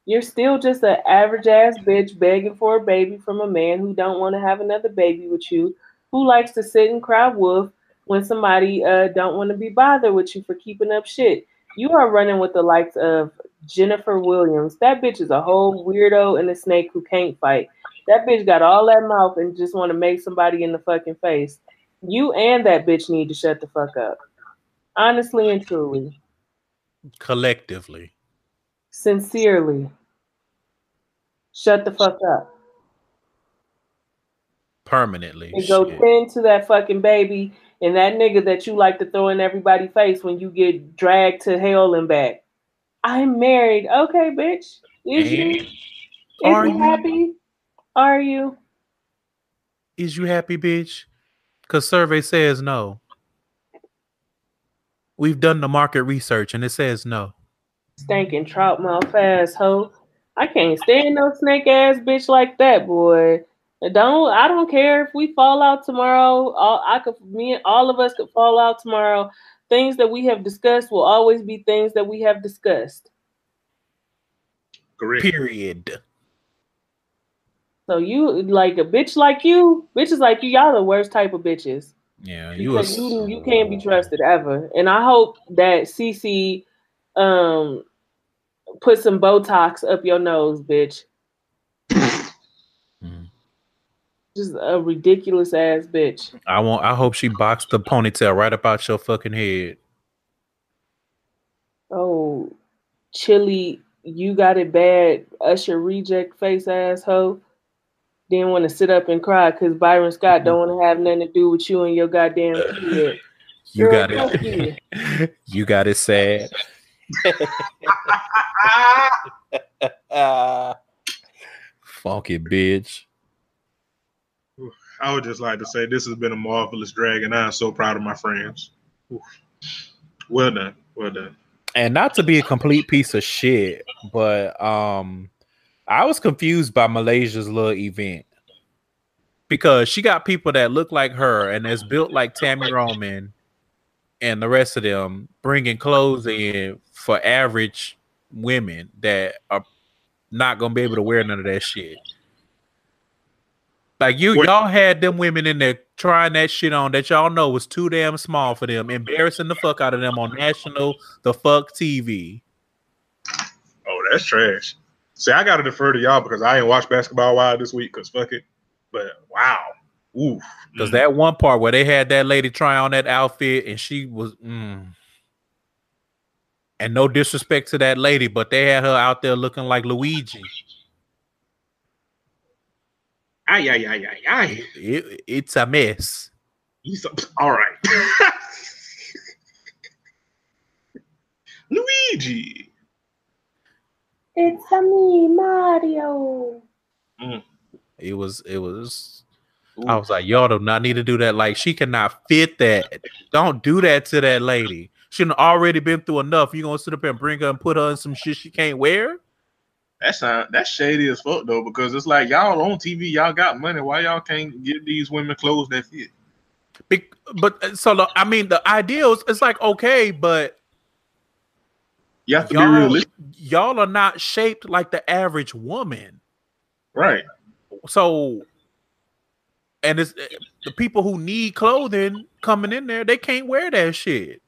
you're still just an average ass bitch begging for a baby from a man who don't want to have another baby with you, who likes to sit and cry wolf when somebody uh, don't want to be bothered with you for keeping up shit. You are running with the likes of Jennifer Williams. That bitch is a whole weirdo and a snake who can't fight. That bitch got all that mouth and just want to make somebody in the fucking face. You and that bitch need to shut the fuck up. Honestly and truly. Collectively. Sincerely. Shut the fuck up. Permanently. And go tend to that fucking baby and that nigga that you like to throw in everybody's face when you get dragged to hell and back. I'm married. Okay, bitch. Is you? Is are you you? happy? Are you? Is you happy, bitch? Because survey says no. We've done the market research and it says no. Stinking trout mouth ass hoe. I can't stand no snake ass bitch like that, boy. And Don't I don't care if we fall out tomorrow. All I could me and all of us could fall out tomorrow. Things that we have discussed will always be things that we have discussed. correct. Period. So you like a bitch like you, bitches like you, y'all the worst type of bitches. Yeah, you a, Because you you can't be trusted ever. And I hope that CC um put some Botox up your nose, bitch. Just a ridiculous ass bitch. I want. I hope she boxed the ponytail right about your fucking head. Oh, chilly, you got it bad, Usher reject face asshole. Didn't want to sit up and cry because Byron Scott don't want to have nothing to do with you and your goddamn kid. You got fuck it. you got it sad. Funky bitch. I would just like to say this has been a marvelous drag, and I'm so proud of my friends. Oof. Well done, well done. and not to be a complete piece of shit, but um I was confused by Malaysia's little event because she got people that look like her and is built like Tami Roman and the rest of them bringing clothes in for average women that are not gonna be able to wear none of that shit. Like you, Wait. y'all had them women in there trying that shit on that y'all know was too damn small for them, embarrassing the fuck out of them on national the fuck TV. Oh, that's trash. See, I gotta defer to y'all because I ain't watched basketball wild this week because fuck it. But wow. Oof. Because that one part where they had that lady try on that outfit and she was, mm. and no disrespect to that lady, but they had her out there looking like Luigi. Ay, ay, ay, ay, ay. It- it's a mess. You so, all right. Luigi. It's a me, Mario. Mm. It was, it was. I was like, y'all do not need to do that. Like, she cannot fit that. Don't do that to that lady. She done already been through enough. You gonna sit up and bring her and put her in some shit she can't wear? That's not that's shady as fuck though, because it's like y'all on TV, y'all got money. Why y'all can't give these women clothes that fit? Be- but uh, so the, I mean, the ideals. it's like okay, but you have to y'all, realistic, y'all are not shaped like the average woman. right? So, and it's uh, the people who need clothing coming in there, they can't wear that shit.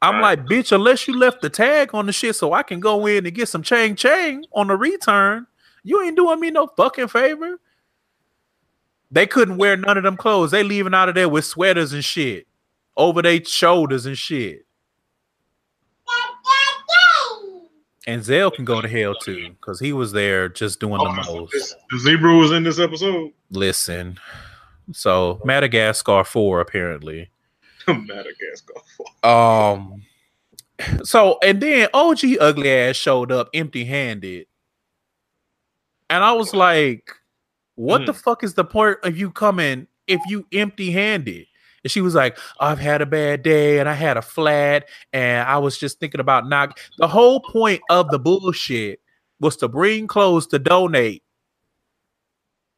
I'm Right. like, bitch, unless you left the tag on the shit so I can go in and get some chang chang on the return, you ain't doing me no fucking favor. They couldn't wear none of them clothes. They leaving out of there with sweaters and shit over their shoulders and shit. And Zell can go to hell too, because he was there just doing the oh, most. The zebra was in this episode. Listen. So Madagascar 4 apparently. Madagascar. Um so and then OG ugly ass showed up empty handed. And I was like, what the fuck is the point of you coming if you empty handed? And she was like, I've had a bad day and I had a flat and I was just thinking about not the whole point of the bullshit was to bring clothes to donate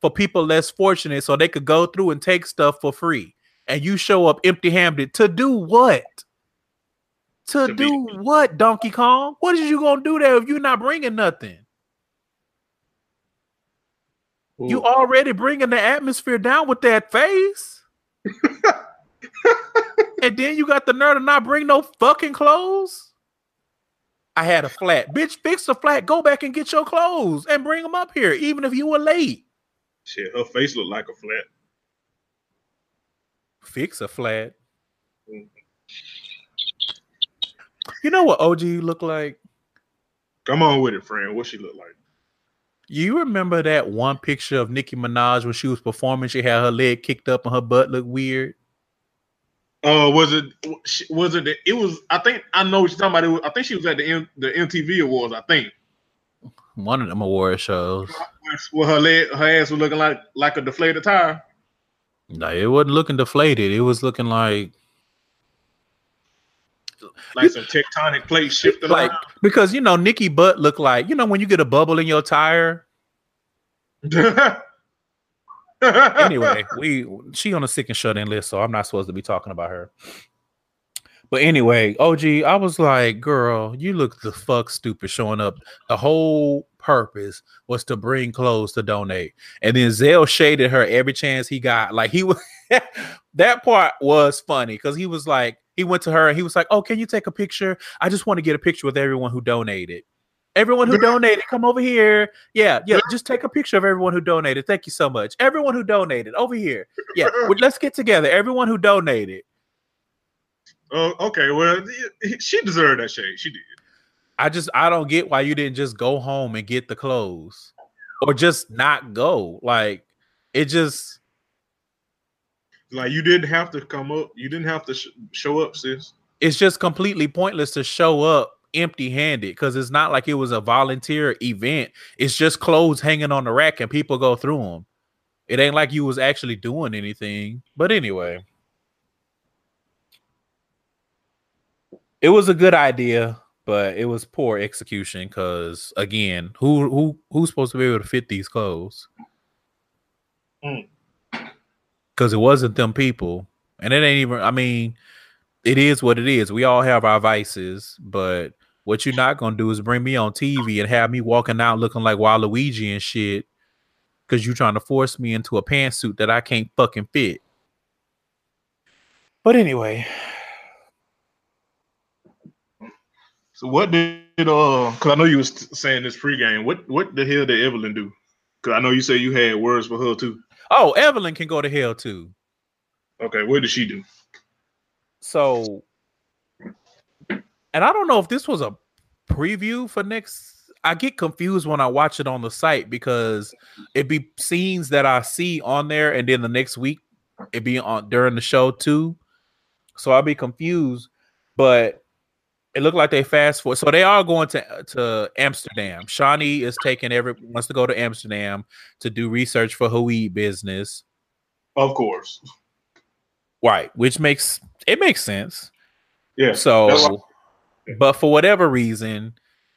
for people less fortunate so they could go through and take stuff for free. And you show up empty handed to do what? To, To be- do what, Donkey Kong? What is you gonna do there if you're not bringing nothing? You already bringing the atmosphere down with that face. and then you got the nerve to not bring no fucking clothes. I had a flat. Bitch, fix the flat. Go back and get your clothes and bring them up here, even if you were late. Shit, her face looked like a flat. Fix a flat. You know what OG look like? Come on with it, friend. What she look like? You remember that one picture of Nicki Minaj when she was performing? She had her leg kicked up and her butt looked weird. Uh, was it? Was it? It was. I think I know what you're talking about. It was, I think she was at the M, the MTV Awards. I think. One of them award shows. Well, her leg, her ass was looking like like a deflated tire. No, it wasn't looking deflated. It was looking like like some tectonic plates shifting like because you know Nicki butt looked like you know when you get a bubble in your tire. Anyway, we she on a sick and shut in list, so I'm not supposed to be talking about her. But anyway, OG, I was like, girl, you look the fuck stupid showing up. The whole purpose was to bring clothes to donate. And then Zell shaded her every chance he got. Like he was that part was funny because he was like, he went to her and he was like, Oh, can you take a picture? I just want to get a picture with everyone who donated. Everyone who donated, come over here. Yeah, yeah, just take a picture of everyone who donated. Thank you so much. Everyone who donated, over here. Yeah, let's get together. Everyone who donated. oh, okay. Well, she deserved that shade. She did. I just I don't get why you didn't just go home and get the clothes or just not go. Like it just Like you didn't have to come up. You didn't have to sh- show up, sis. it's just completely pointless to show up empty-handed because it's not like it was a volunteer event. It's just clothes hanging on the rack and people go through them. It ain't like you was actually doing anything. But anyway, it was a good idea, but it was poor execution because again, who who who's supposed to be able to fit these clothes? Mm. Because it wasn't them people, and it ain't even. I mean, it is what it is. We all have our vices, but What you're not gonna do is bring me on TV and have me walking out looking like Waluigi and shit, because you're trying to force me into a pantsuit that I can't fucking fit. But anyway, So what did uh? Because I know you was saying this pregame. What what the hell did Evelyn do? Because I know you say you had words for her too. oh, Evelyn can go to hell too. Okay, what did she do? So, and I don't know if this was a preview for next. I get confused when I watch it on the site because it be scenes that I see on there, and then the next week it be on during the show too. So I'll be confused, but it looked like they fast forward. So they are going to to Amsterdam. Shaunie is taking every wants to go to Amsterdam to do research for weed business. Of course. Right, which makes it makes sense. Yeah. So, but for whatever reason,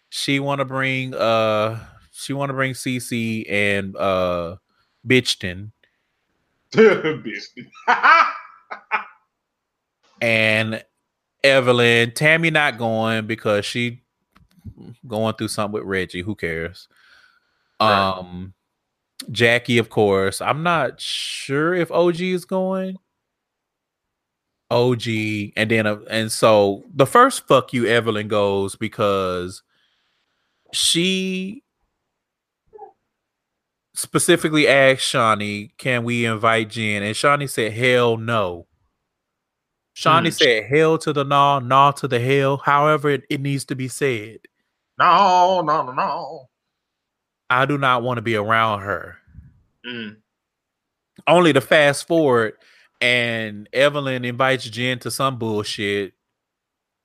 she want to bring uh she want to bring Cece and uh Bitchton Bitch. and Evelyn. Tami not going because she going through something with Reggie. Who cares? Right. Um, Jackie, of course. I'm not sure if OG is going. OG, and then uh, and so the first fuck you Evelyn goes because she specifically asked Shaunie, "Can we invite Jen?" And Shaunie said, "Hell no." Shaunie Hmm. said, "Hell to the no, no to the hell." However, it, it needs to be said. no, no, no, no. I do not want to be around her. Mm. Only to fast forward, and Evelyn invites Jen to some bullshit,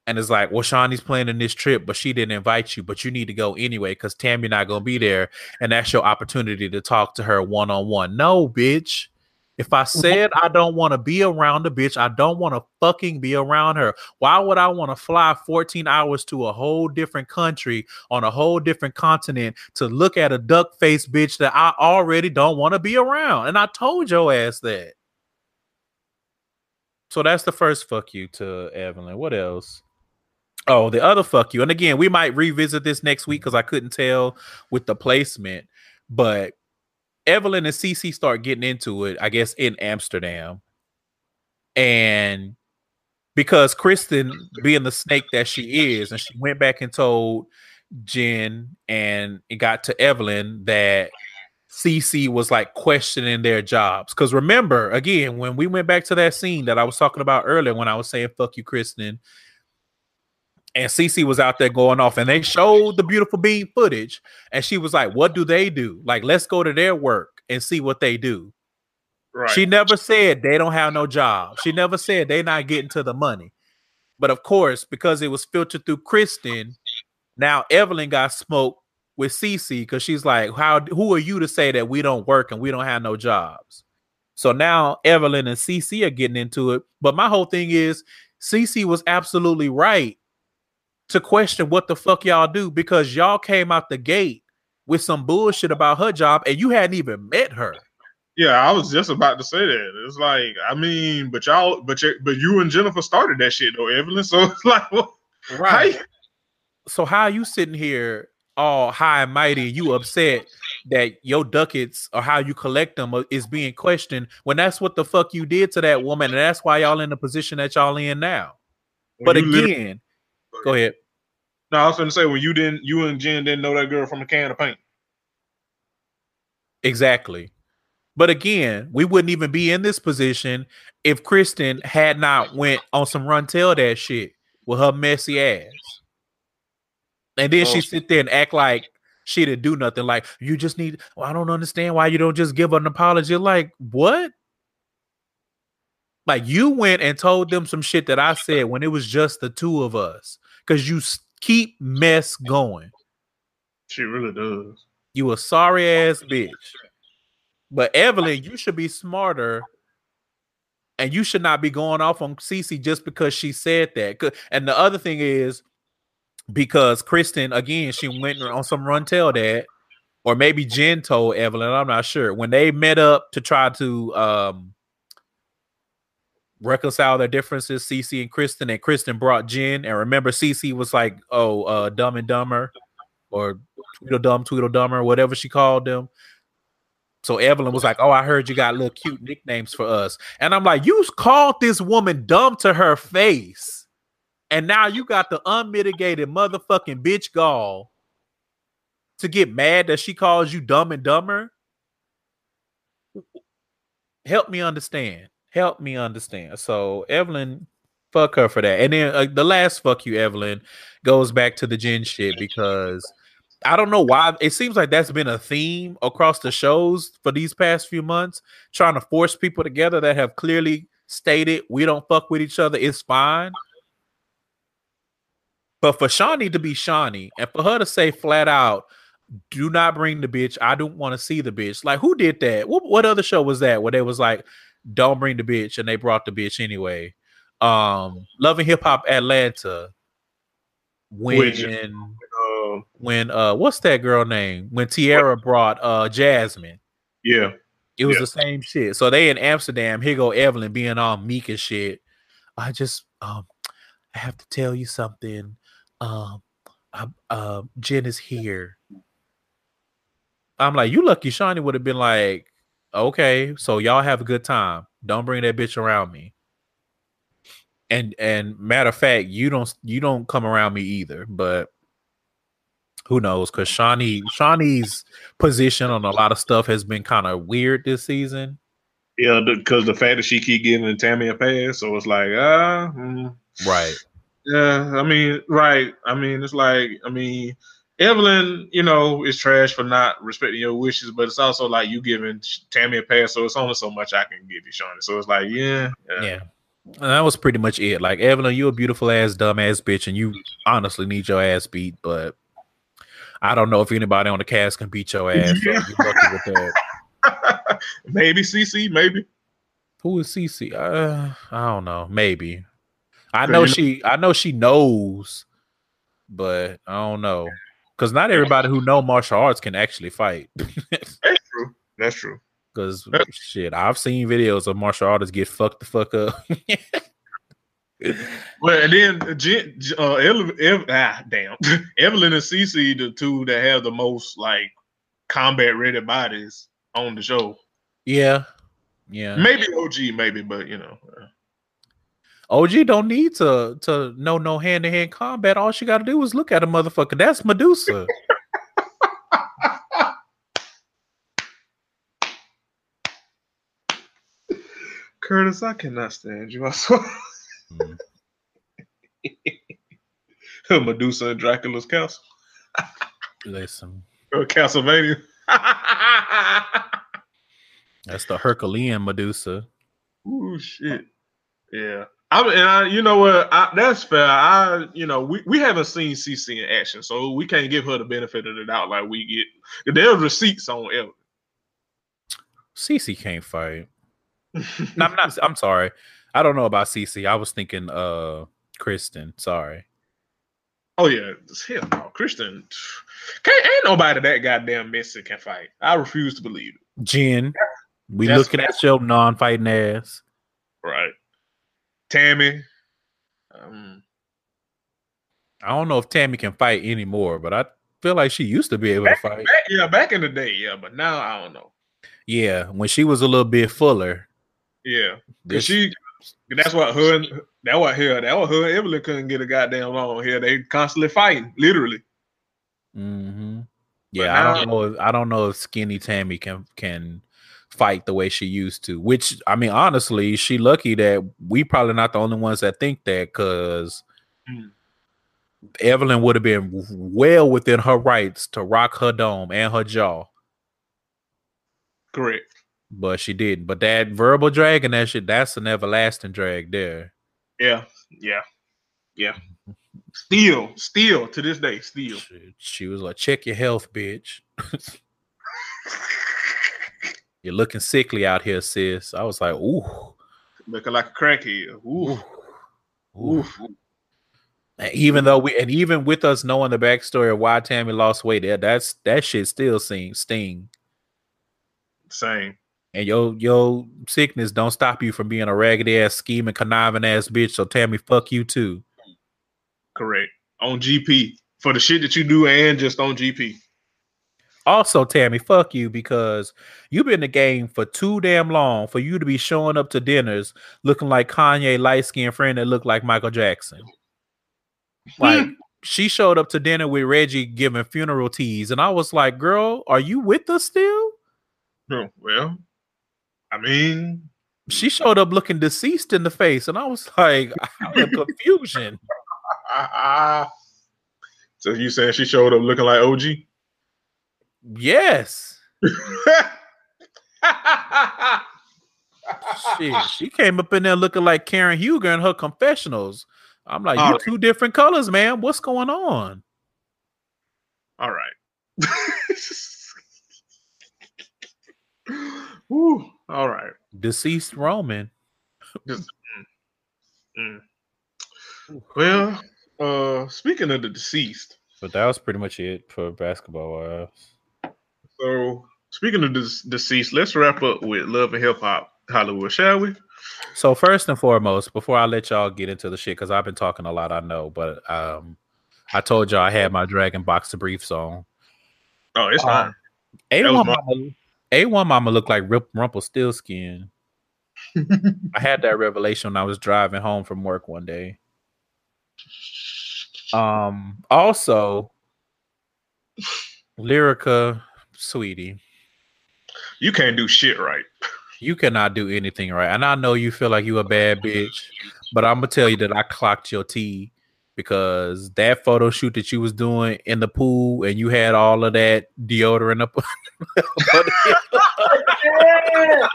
and it's like, "Well, Shaunie's planning this trip, but she didn't invite you, but you need to go anyway because Tami not gonna be there, and that's your opportunity to talk to her one on one." No, bitch. If I mm-hmm. said I don't want to be around the bitch, I don't want to fucking be around her. Why would I want to fly 14 hours to a whole different country on a whole different continent to look at a duck faced bitch that I already don't want to be around? And I told your ass that. So that's the first fuck you to Evelyn. What else? Oh, the other fuck you. And again, we might revisit this next week because I couldn't tell with the placement, but Evelyn and Cece start getting into it, I guess, in Amsterdam. And because Kristen, being the snake that she is, and she went back and told Jen and it got to Evelyn that Cece was like questioning their jobs. Because remember, again, when we went back to that scene that I was talking about earlier, when I was saying fuck you, Kristen, and Cece was out there going off, and they showed the beautiful beam footage, and she was like, What do they do? Like, let's go to their work and see what they do. Right. She never said they don't have no job. She never said they not getting to the money. But of course, because it was filtered through Kristen, now Evelyn got smoked with Cece because she's like, "How? Who are you to say that we don't work and we don't have no jobs?" So now Evelyn and Cece are getting into it. But my whole thing is, Cece was absolutely right to question what the fuck y'all do because y'all came out the gate with some bullshit about her job and you hadn't even met her. yeah, I was just about to say that. It's like, I mean, but y'all, but you, but you and Jennifer started that shit though, Evelyn. So it's like, well, Right. So how are you sitting here all high and mighty? You upset that your ducats or how you collect them is being questioned when that's what the fuck you did to that woman, and that's why y'all in the position that y'all in now. But when you literally- again, go ahead. no, I was going to say when you didn't, you and Jen didn't know that girl from a can of paint. Exactly. But again, we wouldn't even be in this position if Kristen had not went on some run tell that shit with her messy ass. And then she Oh. sit there and act like she didn't do nothing. Like you just need. Well, I don't understand why you don't just give an apology. Like what? Like you went and told them some shit that I said when it was just the two of us. Cause you keep mess going. She really does. You a sorry ass bitch. But Evelyn, you should be smarter. And you should not be going off on Cece just because she said that. And the other thing is because Kristen, again, she went on some run tell that, or maybe Jen told Evelyn, I'm not sure. When they met up to try to um reconcile their differences, Cece and Kristen, and Kristen brought Jen. And remember, Cece was like, oh, uh, dumb and dumber, or Tweedledum, Tweedledummer, whatever she called them. So Evelyn was like, Oh, I heard you got little cute nicknames for us. And I'm like, You called this woman dumb to her face. And now you got the unmitigated motherfucking bitch gall to get mad that she calls you dumb and dumber. Help me understand. Help me understand. So Evelyn, fuck her for that. And then uh, the last fuck you, Evelyn, goes back to the Jen shit because I don't know why. It seems like that's been a theme across the shows for these past few months, trying to force people together that have clearly stated we don't fuck with each other. It's fine. But for Shaunie to be Shaunie and for her to say flat out, do not bring the bitch. I don't want to see the bitch. Like, who did that? What, what other show was that where they was like, don't bring the bitch, and they brought the bitch anyway? Um, Love and Hip Hop Atlanta. When Which, uh, when uh what's that girl name? When Tierra brought uh Jasmine. yeah, It was Yeah. the same shit. So they in Amsterdam. Here go Evelyn being all meek and shit. I just um I have to tell you something. Um I, uh, Jen is here. I'm like, you lucky Shaunie would have been like, okay, so y'all have a good time. Don't bring that bitch around me. And and matter of fact, you don't you don't come around me either, but who knows? Because Shaunie Shaunie's position on a lot of stuff has been kind of weird this season. yeah, because the fact that she keep getting Tami a pass, so it's like, ah, mm, Right. yeah. I mean, right. I mean, it's like, I mean, Evelyn, you know, is trash for not respecting your wishes, but it's also like you giving Tami a pass, so it's only so much I can give you, Shaunie. So it's like, yeah, yeah. Yeah. And that was pretty much it. Like Evelyn, you a beautiful ass, dumb ass bitch, and you honestly need your ass beat, but I don't know if anybody on the cast can beat your ass. Yeah. you lucky with that. maybe Cece, maybe. Who is Cece? Uh, I don't know. Maybe. I So know- she. I know she knows, but I don't know because not everybody who know martial arts can actually fight. That's true. That's true. Because shit, I've seen videos of martial artists get fucked the fuck up. Well, and then uh, Ev, ah, damn, Evelyn and Cece, the two that have the most like combat ready bodies on the show. yeah, yeah. Maybe OG, maybe, but you know, uh, OG don't need to to know no hand to hand combat. All she got to do is look at a motherfucker. That's Medusa. Curtis, I cannot stand you. I swear. Mm. Medusa and Dracula's castle, Listen, or Castlevania. that's the Herculean Medusa. Ooh, shit. Yeah. I and I, you know what? I, that's fair. I, you know, we, we haven't seen Cece in action, so we can't give her the benefit of the doubt like we get. There's receipts on Evelyn. Cece can't fight. No, I'm not. I'm sorry. I don't know about Cece. I was thinking uh Kristen. Sorry. oh yeah, hell no, Kristen. Can't ain't nobody that goddamn messy can fight. I refuse to believe it. Jen, we That's- looking at your non-fighting ass. Right. Tami. Um, I don't know if Tami can fight anymore, but I feel like she used to be able to fight. back, yeah, back in the day, yeah, but now I don't know. Yeah, when she was a little bit fuller. Yeah, This- because she. That's what her. and- That what her. That what her. and Evelyn couldn't get a goddamn long here. They constantly fighting, literally. hmm But Yeah, I don't know. If, I don't know if Skinny Tami can can fight the way she used to. Which I mean, honestly, she lucky that we probably not the only ones that think that because Mm. Evelyn would have been well within her rights to rock her dome and her jaw, Correct. but she didn't. But that verbal drag and that shit, that's an everlasting drag there. Yeah, yeah, yeah. Still, still to this day, still. She, she was like, "Check your health, bitch." You're looking sickly out here, sis. I was like, "Ooh." Looking like a crackhead. Ooh, Ooh. ooh. And even though we and even with us knowing the backstory of why Tami lost weight, that that's that shit still seems sting. Same. And your your sickness don't stop you from being a raggedy ass scheming conniving ass bitch. So Tami, fuck you too. Correct. On GP for the shit that you do and just on GP. Also, Tami, fuck you because you've been in the game for too damn long for you to be showing up to dinners looking like Kanye light skinned friend that looked like Michael Jackson. Like hmm. she showed up to dinner with Reggie giving funeral teas, and I was like, "Girl, are you with us still?" No, well, I mean, She showed up looking deceased in the face, and I was like, "I'm confusion." so you saying she showed up looking like OG? Yes, shit. She came up in there looking like Karen Huger in her confessionals. I'm like, All you right. two different colors, man. What's going on? All right. Woo. All right. Deceased Roman. Mm. Well, uh, speaking of the deceased, But that was pretty much it for Basketball Wives. So speaking of this deceased, let's wrap up with love and hip hop Hollywood, shall we? So first and foremost, before I let y'all get into the shit, because I've been talking a lot, I know, but um, I told y'all I had my Dragon Box to briefs on. Oh, it's Uh, fine. A1 my- mama, A one mama looked like Rip Rumpelstiltskin. I had that revelation when I was driving home from work one day. Um, also, Lyrica, sweetie, You can't do shit right. you cannot do anything right. And I know you feel like you a bad bitch, but I'm gonna tell you that I clocked your T because that photo shoot that you was doing in the pool and you had all of that deodorant up.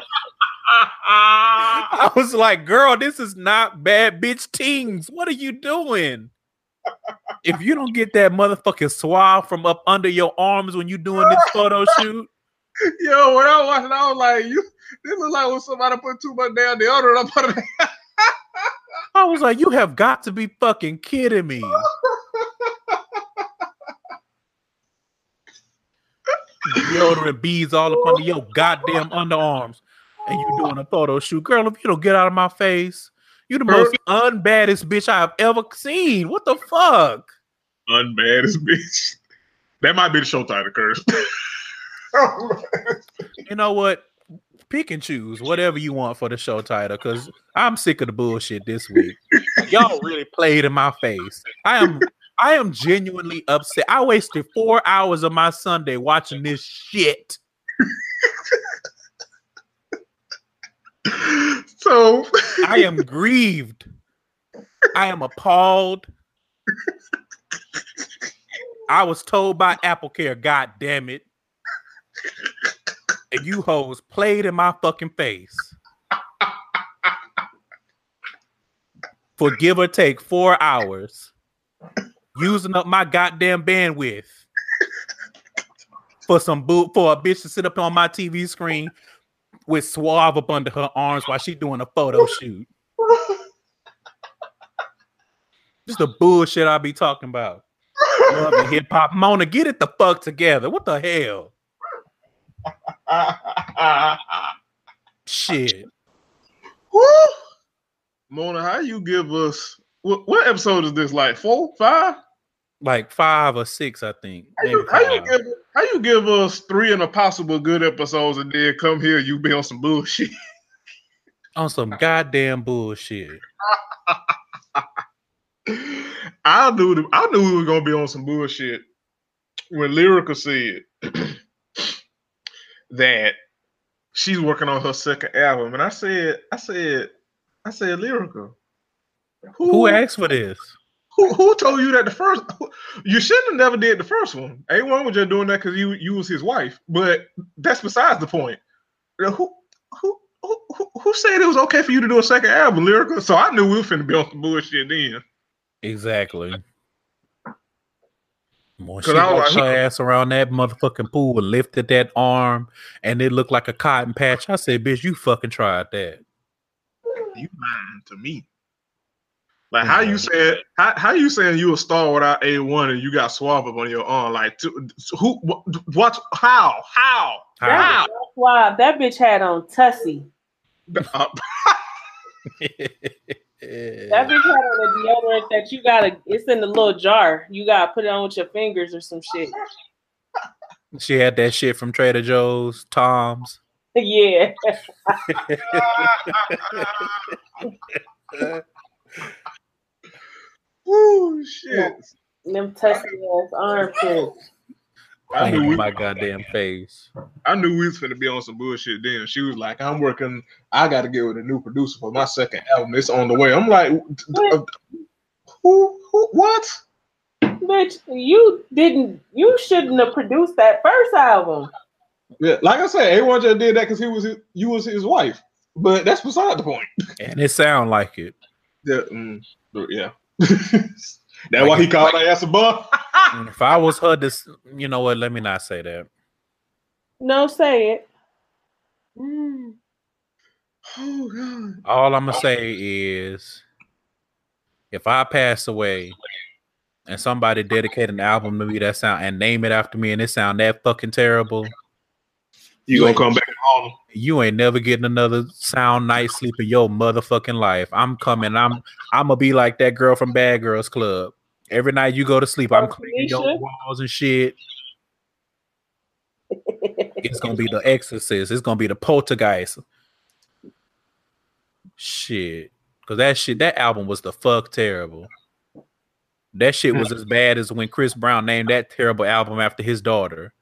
I was like, girl, this is not bad bitch teens. What are you doing? If you don't get that motherfucking swab from up under your arms when you're doing this photo shoot, Yo, when I was watching, I was like, "You, this look like when somebody put too much damn deodorant up under there." I was like, you have got to be fucking kidding me. Deodorant beads all up under your goddamn underarms, and you doing a photo shoot, girl. If you don't get out of my face, you the most unbaddest bitch I've ever seen. What the fuck? Unbaddest bitch. That might be the show title, Curse. You know what? Pick and choose whatever you want for the show title, because I'm sick of the bullshit this week. Y'all really played in my face. I am I am genuinely upset. I wasted four hours of my Sunday watching this shit. so I am grieved. I am appalled. I was told by Apple Care, God damn it. And you hoes played in my fucking face. For give or take four hours, using up my goddamn bandwidth for some boot for a bitch to sit up on my TV screen with suave up under her arms while she doing a photo shoot. Just the bullshit I be talking about. Love and hip hop. Mona, get it the fuck together. What the hell? Shit. Woo! Mona, how you give us what, what episode is this? Like four, five? Like five or six, I think. How you, how you give how you give us three and a possible good episodes and then come here you be on some bullshit? On some goddamn bullshit. I knew the, I knew we were gonna be on some bullshit when Lyrica said that she's working on her second album, and I said, I said, I said, Lyrica, Who asked for this? Who, who told you that the first? You shouldn't have never did the first one. A one was just doing that because you you was his wife, but that's besides the point. Who who who who, who said it was okay for you to do a second album, lyrical? So I knew we were finna be on some bullshit then. Exactly. When 'Cause she I was walked like, her ass around that motherfucking pool and lifted that arm and it looked like a cotton patch. I said, bitch, you fucking tried that. You lying to me. Like how you saying how, how you saying you a star without a one and you got swab up on your arm? Like to, who? wh- What? How? How? How? How? That's that bitch had on Tussy. Uh, That bitch had on a deodorant that you gotta. It's in the little jar. You gotta put it on with your fingers or some shit. she had that shit from Trader Joe's, Tom's. yeah. Woo, shit. Them Tussy ass armpits. I knew, we, my goddamn face. I knew we was gonna be on some bullshit then. She was like, I'm working, I gotta get with a new producer for my second album. It's on the way. I'm like, uh, who, who what? Bitch, you didn't. You shouldn't have produced that first album. Yeah, like I said, A1 just did that because he was his, you was his wife. But that's beside the point. And it sound like it. Yeah. mm, yeah. that's why he called her ass a bum. If I was her, this you know what? Let me not say that. No, say it. oh god. All I'm gonna say is, if I pass away and somebody dedicate an album to me that sound and name it after me and it sound that fucking terrible, You gonna come back and haul him? You ain't never getting another sound night's sleep in your motherfucking life. I'm coming. I'm I'm gonna be like that girl from Bad Girls Club. Every night you go to sleep, I'm Oh, cleaning your walls and shit. It's gonna be the Exorcist. It's gonna be the Poltergeist. Shit, because that shit, that album was the fuck terrible. That shit was as bad as when Chris Brown named that terrible album after his daughter,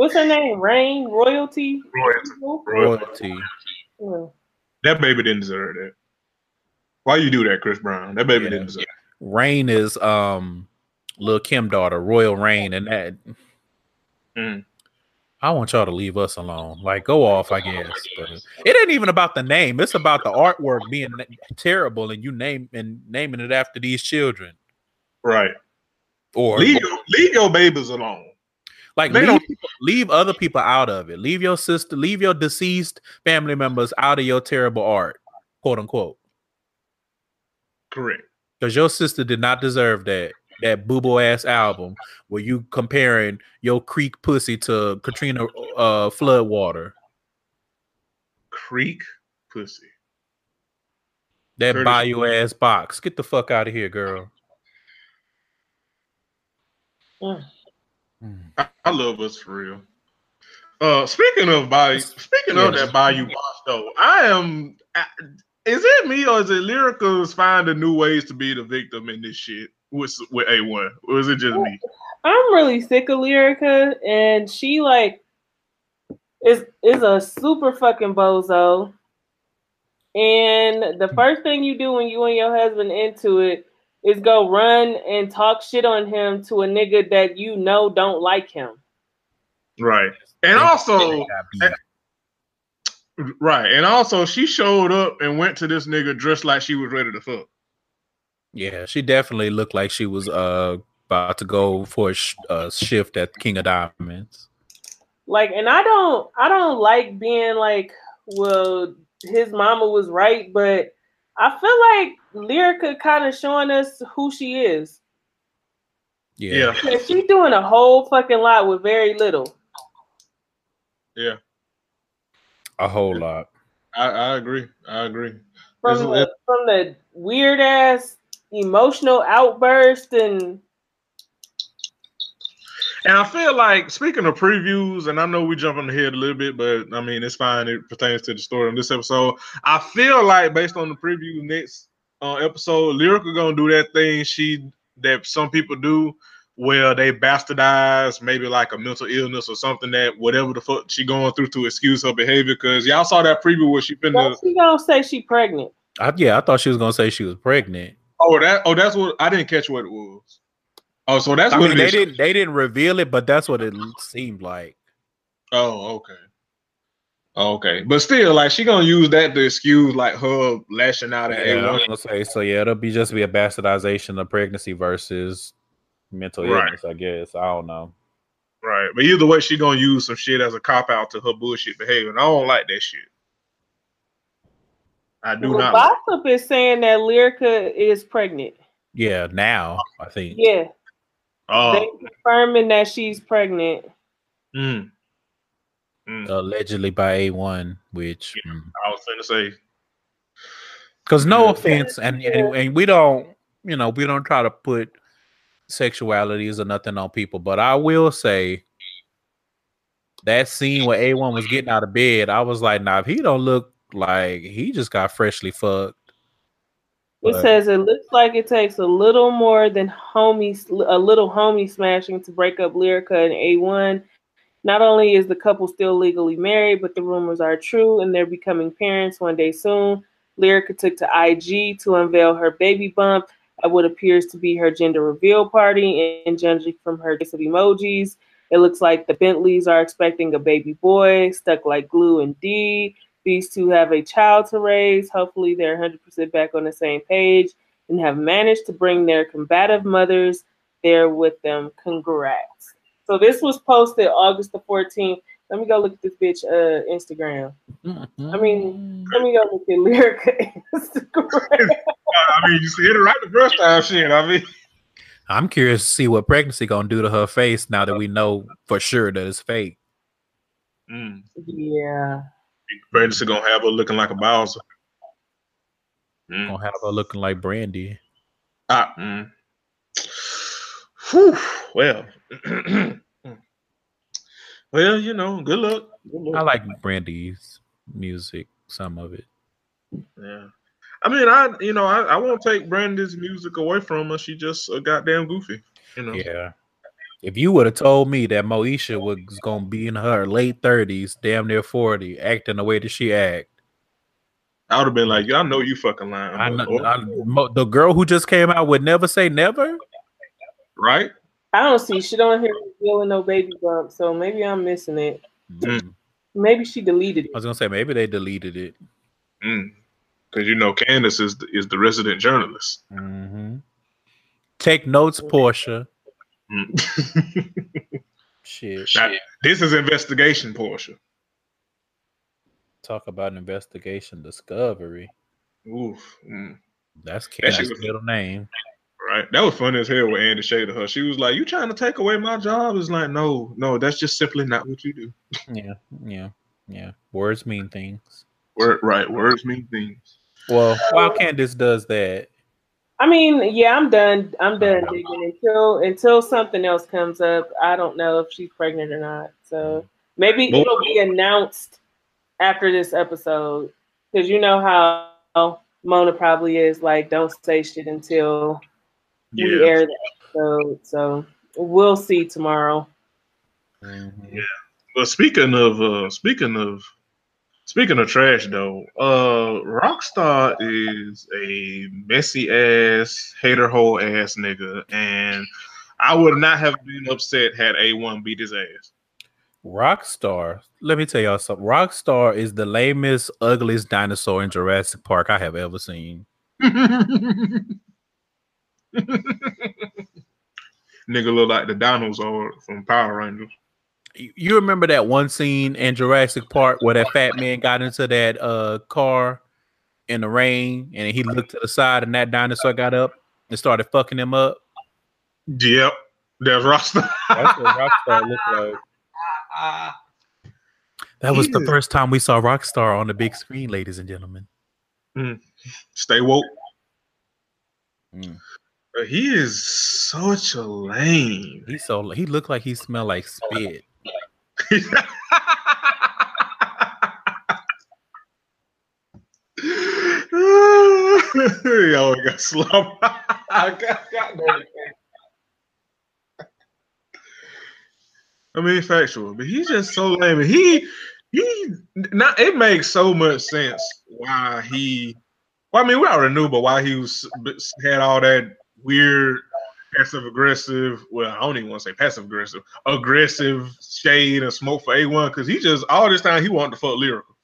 What's her name? Rain Royalty. Royalty. Royalty. That baby didn't deserve that. Why you do that, Chris Brown? That baby Yeah. didn't deserve It. Rain is um Lil Kim daughter, Royal Reign, and that. Mm. I want y'all to leave us alone. Like, go off, I guess. But it ain't even about the name. It's about the artwork being terrible, and you name and naming it after these children. Right. or Leave your, leave your babies alone. Like they leave, don't- people- leave other people out of it. Leave your sister, leave your deceased family members out of your terrible art, quote unquote. Correct. Because your sister did not deserve that that boobo ass album where you comparing your creek pussy to Katrina uh flood water. Creek pussy. That Curtis- bayou ass box. Get the fuck out of here, girl. Mm. I, I love us for real. Uh, speaking of Bayou, speaking of that Bayou boss though, I am. I, is it me or is it Lyricals finding new ways to be the victim in this shit with with A one, or is it just me? I'm really sick of Lyrica, and she like is is a super fucking bozo. And the first thing you do when you and your husband into it is go run and talk shit on him to a nigga that you know don't like him. Right, and also right, and also she showed up and went to this nigga dressed like she was ready to fuck. Yeah, she definitely looked like she was uh about to go for a sh- uh, shift at King of Diamonds. Like, and I don't, I don't like being like, well, his mama was right, but I feel like Lyrica kind of showing us who she is. Yeah. Yeah, Yeah, she's doing a whole fucking lot with very little. yeah, A whole lot. I, I agree. I agree. From It's- the, from the weird ass emotional outburst and And I feel like speaking of previews, and I know we jumping ahead a little bit, but I mean it's fine. It pertains to the story in this episode. I feel like based on the preview next uh, episode, Lyrica gonna do that thing she that some people do, where they bastardize maybe like a mental illness or something that whatever the fuck she going through to excuse her behavior. Because y'all saw that preview where she been. finna. she gonna say she pregnant. I, yeah, I thought she was gonna say she was pregnant. Oh, that. Oh, that's what I didn't catch what it was. Oh, so that's I what mean, it they is. didn't they didn't reveal it, but that's what it seemed like. Oh, okay. Oh, okay. But still, like she gonna use that to excuse like her lashing out at Yeah, I A1. was gonna say so. Yeah, it'll be just be a bastardization of pregnancy versus mental Right. illness. I guess I don't know. Right. But either way, she gonna use some shit as a cop out to her bullshit behavior. And I don't like that shit. I do Well, not. gossip is saying that Lyrica is pregnant. Yeah, now I think. Yeah, Oh, they confirming that she's pregnant. mm. Mm. Allegedly by A1, which I was going to say, because no offense, and, and and we don't, you know, we don't try to put sexualities or nothing on people, but I will say that scene where A1 was getting out of bed, I was like, nah, if he don't look like he just got freshly fucked. It But- says it looks like it takes a little more than homie, a little homie smashing to break up Lyrica and A1. Not only is the couple still legally married, but the rumors are true and they're becoming parents one day soon. Lyrica took to IG to unveil her baby bump at what appears to be her gender reveal party, and judging from her list of emojis, it looks like the Bentleys are expecting a baby boy, stuck like glue indeed. These two have a child to raise. Hopefully, they're 100% back on the same page and have managed to bring their combative mothers there with them. Congrats. So, this was posted August the 14th. Let me go look at this bitch uh, Instagram. I mean, let me go look at Lyrica Instagram. I mean, you said it right the first time, shit. I mean, I'm curious to see what pregnancy gonna do to her face now that we know for sure that it's fake. mm. yeah. Brandon's gonna have her looking like a Bowser. Mm. Gonna have her looking like Brandy. Ah, mm. Whew. Well, well, you know, good luck. Good luck. I like Brandy's music, some of it. Yeah. I mean, I you know, I, I won't take Brandy's music away from her. She just a goddamn goofy. You know. Yeah. If you would have told me that Moesha was gonna be in her late thirties, damn near forty, acting the way that she act, I would have been like, yeah, I know you fucking lying. I, know, I the girl who just came out would never say never. Right? I don't see shit on here revealing no baby bump, so maybe I'm missing it. Mm. Maybe she deleted it. I was gonna say maybe they deleted it. Mm. Cause you know Candace is the, is the resident journalist. Mm-hmm. Take notes, Portia. Mm. Shit. Now, this is investigation Portia. Talk about investigation discovery. Oof. Mm. That's Candace's was- middle name. Right. That was funny as hell when Andy shaded her. She was like, You trying to take away my job? It's like, no, no, that's just simply not what you do. Yeah, yeah, yeah. Words mean things. Word right, words mean things. Well, while Candace does that, I mean, yeah, I'm done. I'm done uh-huh. digging until until something else comes up. I don't know if she's pregnant or not. So maybe Well- it'll be announced after this episode because you know how Mona probably is like, don't say shit until we air the episode. So we'll see tomorrow. Yeah. But speaking of uh speaking of speaking of trash though, uh Rockstar is a messy ass, hater hole ass nigga, and I would not have been upset had A1 beat his ass. Rockstar. Let me tell y'all something. Rockstar is the lamest, ugliest dinosaur in Jurassic Park I have ever seen. Nigga look like the dinosaur from Power Rangers. You- You remember that one scene in Jurassic Park where that fat man got into that uh car in the rain and he looked to the side and that dinosaur got up and started fucking him up? Yep. There's Rockstar. That's what Rockstar looked like. That was the first time we saw Rockstar on the big screen, ladies and gentlemen. Stay woke. Mm. But he is such a lame. He so he looked like he smelled like spit. Yo, we got slump. I got, got that. I mean, factual, but he's just so lame. He, he, not. It makes so much sense why he. Well, I mean, we already knew, but why he was had all that weird passive aggressive. Well, I don't even want to say passive aggressive, aggressive shade and smoke for A one because he just all this time he wanted to fuck lyrical.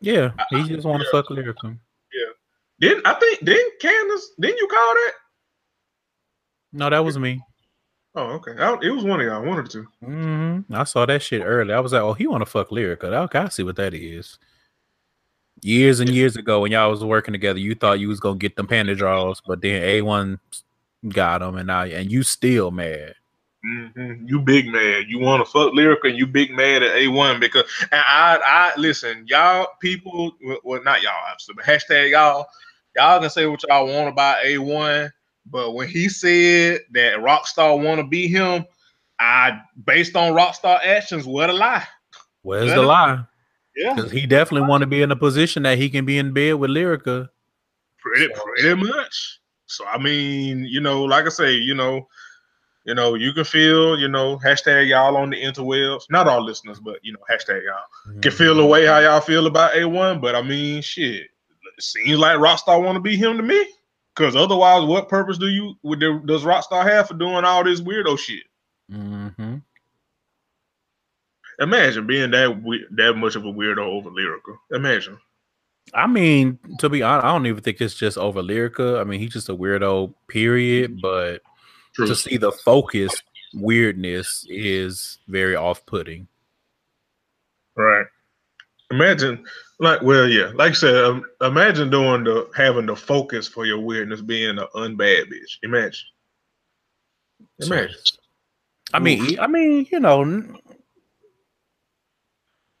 Yeah, he just want to fuck lyrical. Yeah. Then I think? Didn't Candace? Didn't you call that? No, that was me. Oh, okay. I, it was one of y'all, one or two. hmm I saw that shit early. I was like, oh, he want to fuck lyrical. Okay, I see what that is. Years and years ago, when y'all was working together, you thought you was gonna get them panda draws, but then A one got them, and now and you still mad. Mm-hmm. You big mad. You want to fuck lyrical, and you big mad at A1 because and I I listen, y'all people, well not y'all obviously, but hashtag y'all, y'all can say what y'all want about A1, but when he said that Rockstar want to be him, I based on Rockstar actions, what a lie. Where's what the lie? Yeah, because he definitely want to be in a position that he can be in bed with Lyrica. Pretty, pretty much. So I mean, you know, like I say, you know, you know, you can feel, you know, hashtag y'all on the interwebs. Not all listeners, but you know, hashtag y'all mm-hmm. can feel the way how y'all feel about A1. But I mean, shit, it seems like Rockstar want to be him to me. Because otherwise, what purpose do you would there, does Rockstar have for doing all this weirdo shit? Mm-hmm. Imagine being that that much of a weirdo over lyrical. Imagine. I mean, to be honest, I don't even think it's just over lyrical. I mean, he's just a weirdo, period. But True. to see the focus weirdness is very off-putting. Right. Imagine, like, well, yeah, like I said, um, imagine doing the having the focus for your weirdness being an unbad bitch. Imagine. Imagine. I mean, I mean, you know,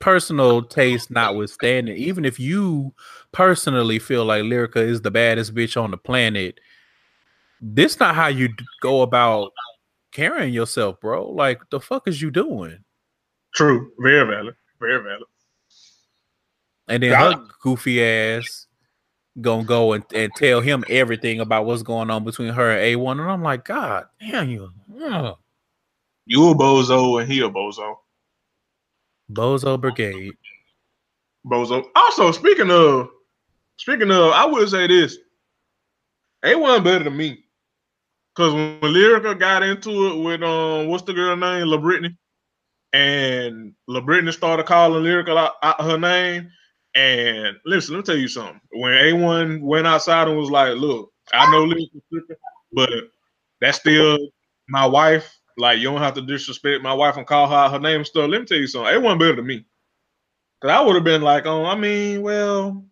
personal taste notwithstanding, even if you personally feel like Lyrica is the baddest bitch on the planet, this not how you go about carrying yourself, bro. Like the fuck is you doing? True, very valid, very valid. And then her goofy ass gonna go and, and tell him everything about what's going on between her and A1. And I'm like, God damn you. Ugh. You a bozo and he a bozo. Bozo Brigade. Bozo. Also, speaking of speaking of, I would say this. A1 better than me. Cause when Lyrica got into it with um what's the girl name? La Brittany. And La Brittany started calling Lyrica out, out her name. And listen, let me tell you something. When A1 went outside and was like, look, I know Lyrica, but that's still my wife. Like, you don't have to disrespect my wife and call her her name stuff. Let me tell you something. It wasn't better than me. Cause I would have been like, oh, I mean, well,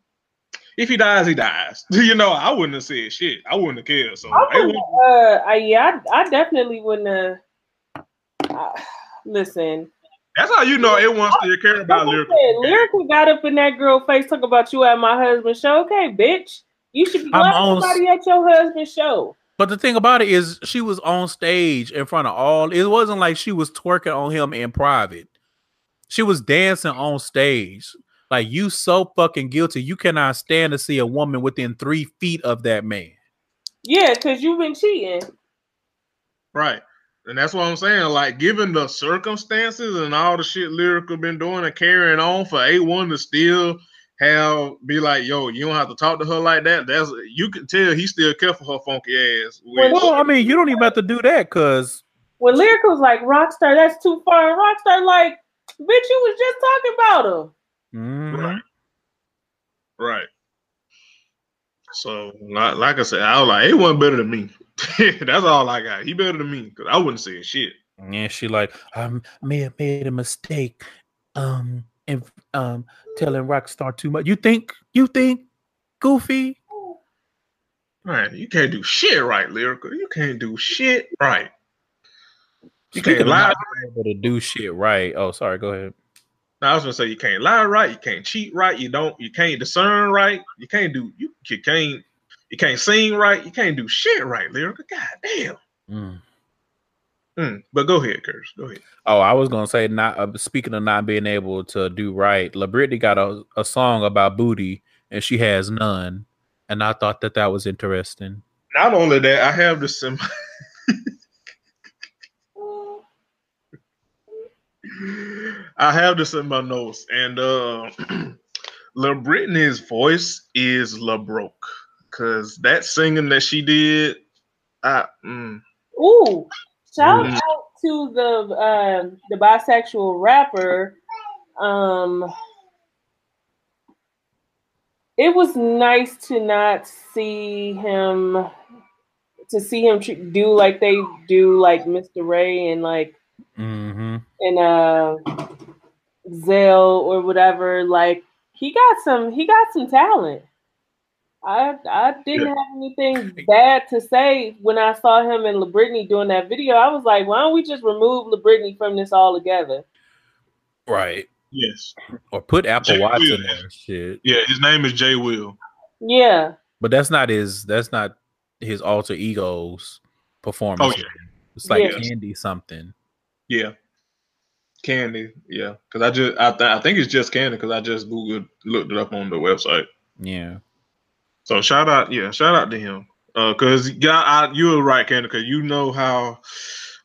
if he dies, he dies. you know, I wouldn't have said shit. I wouldn't have cared. So, I uh, I, yeah, I, I, definitely wouldn't have. Uh, listen. That's how you know it wants to care about lyrical. Lyrical got up in that girl face, talk about you at my husband's show. Okay, bitch, you should be glad somebody at your husband's show. But the thing about it is, she was on stage in front of all. It wasn't like she was twerking on him in private. She was dancing on stage. Like you so fucking guilty. You cannot stand to see a woman within three feet of that man. Yeah, because you've been cheating. Right. And that's what I'm saying. Like, given the circumstances and all the shit Lyrical been doing and carrying on for A1 to still have be like, yo, you don't have to talk to her like that. That's you can tell he still care for her funky ass. Which, well, I mean, you don't even have to do that because when Lyrical's like Rockstar, that's too far. And Rockstar like, bitch, you was just talking about her. Mm-hmm. Right. Right. So, like, like I said, I was like, it wasn't better than me. That's all I got. He better than me because I wouldn't say shit. Yeah, she like, I may have made a mistake, um, and um, telling Rockstar too much. You think? You think? Goofy? Man, you can't do shit right, lyrical. You can't do shit right. You can't lie. Able to do shit right. Oh, sorry. Go ahead. Now I was gonna say you can't lie right, you can't cheat right, you don't, you can't discern right, you can't do, you, you can't, you can't sing right, you can't do shit right, lyrical. God damn. Mm. Mm, but go ahead, Curse. Go ahead. Oh, I was gonna say, not uh, speaking of not being able to do right. La Brittany got a, a song about booty, and she has none, and I thought that that was interesting. Not only that, I have this in my I have this in my notes, and uh La Brittany's voice is La Broke, cause that singing that she did, I mm. ooh, shout mm. out to the uh, the bisexual rapper. Um, it was nice to not see him to see him do like they do like Mr. Ray and like mm-hmm. in a Zell or whatever, like he got some he got some talent. I I didn't Yeah. have anything bad to say when I saw him and LaBrittany doing that video. I was like, why don't we just remove LaBrittany from this altogether? Right. Yes. Or put Apple Jay Watch Will. in there. Shit. Yeah, his name is Jay Will. Yeah. But that's not his. That's not his alter ego's performance. Oh, yeah. It's like Yeah. Candy something. Yeah. Candy. Yeah. Because I just I, th- I think it's just Candy because I just googled looked it up on the website. Yeah. So shout out, yeah, shout out to him. Uh, cause yeah, I, you were right, Candy, because you know how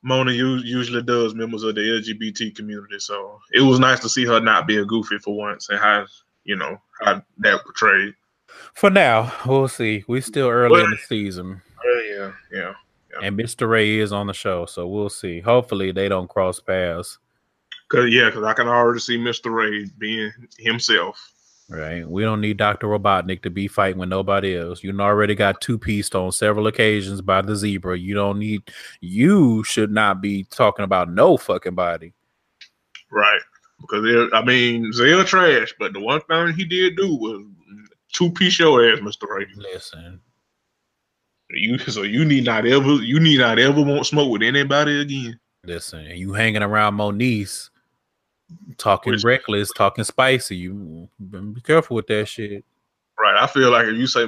Mona u- usually does members of the LGBT community. So it was nice to see her not be a goofy for once and how you know how that portrayed. For now, we'll see. We're still early in the season, Oh yeah, yeah. and Mr. Ray is on the show, so we'll see. Hopefully, they don't cross paths. Cause yeah, cause I can already see Mr. Ray being himself. Right? We don't need Doctor Robotnik to be fighting with nobody else. You already got two pieced on several occasions by the zebra. You don't need. You should not be talking about no fucking body. Right. Because I mean, Zell trash, but the one thing he did do was two piece your ass, Mr. Ray. Listen, You so you need not ever you need not ever want smoke with anybody again. listen. And you hanging around Moniece, talking Which- reckless, talking spicy. You be careful with that shit. Right. I feel like if you say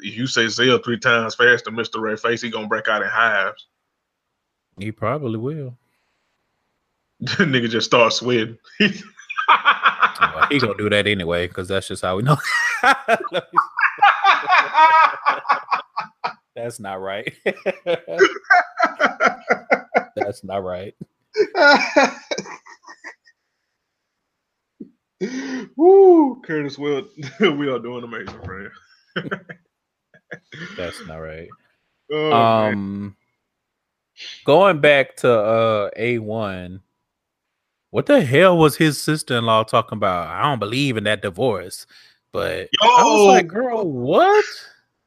if you say Zell three times faster, Mr. Red Face, he gonna break out in hives. He probably will. the Nigga just start sweating. Well, he gonna do that anyway because that's just how we know. that's not right. that's not right. Woo, Curtis, we are, we are doing amazing, friend. That's not right. Oh, man. Um, going back to uh a one. What the hell was his sister in law talking about? I don't believe in that divorce, but I was like, girl, what?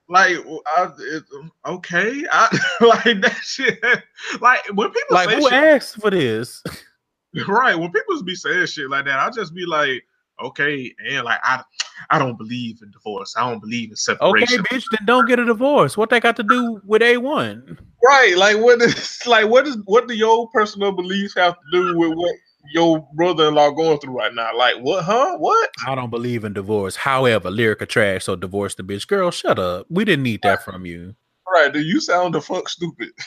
like, I, it, okay, I like that shit. Like when people Like, say who shit, asked for this? right? When people be saying shit like that, I just be like, okay, and like I, I don't believe in divorce. I don't believe in separation. Okay, bitch, then don't get a divorce. What they got to do with a one? Right? Like what is like what is what do your personal beliefs have to do with what your brother-in-law going through right now? Like what? Huh? What? I don't believe in divorce. However, lyrica trash, so divorce the bitch. Girl, shut up. We didn't need that from you. Right? Do you sound the fuck stupid?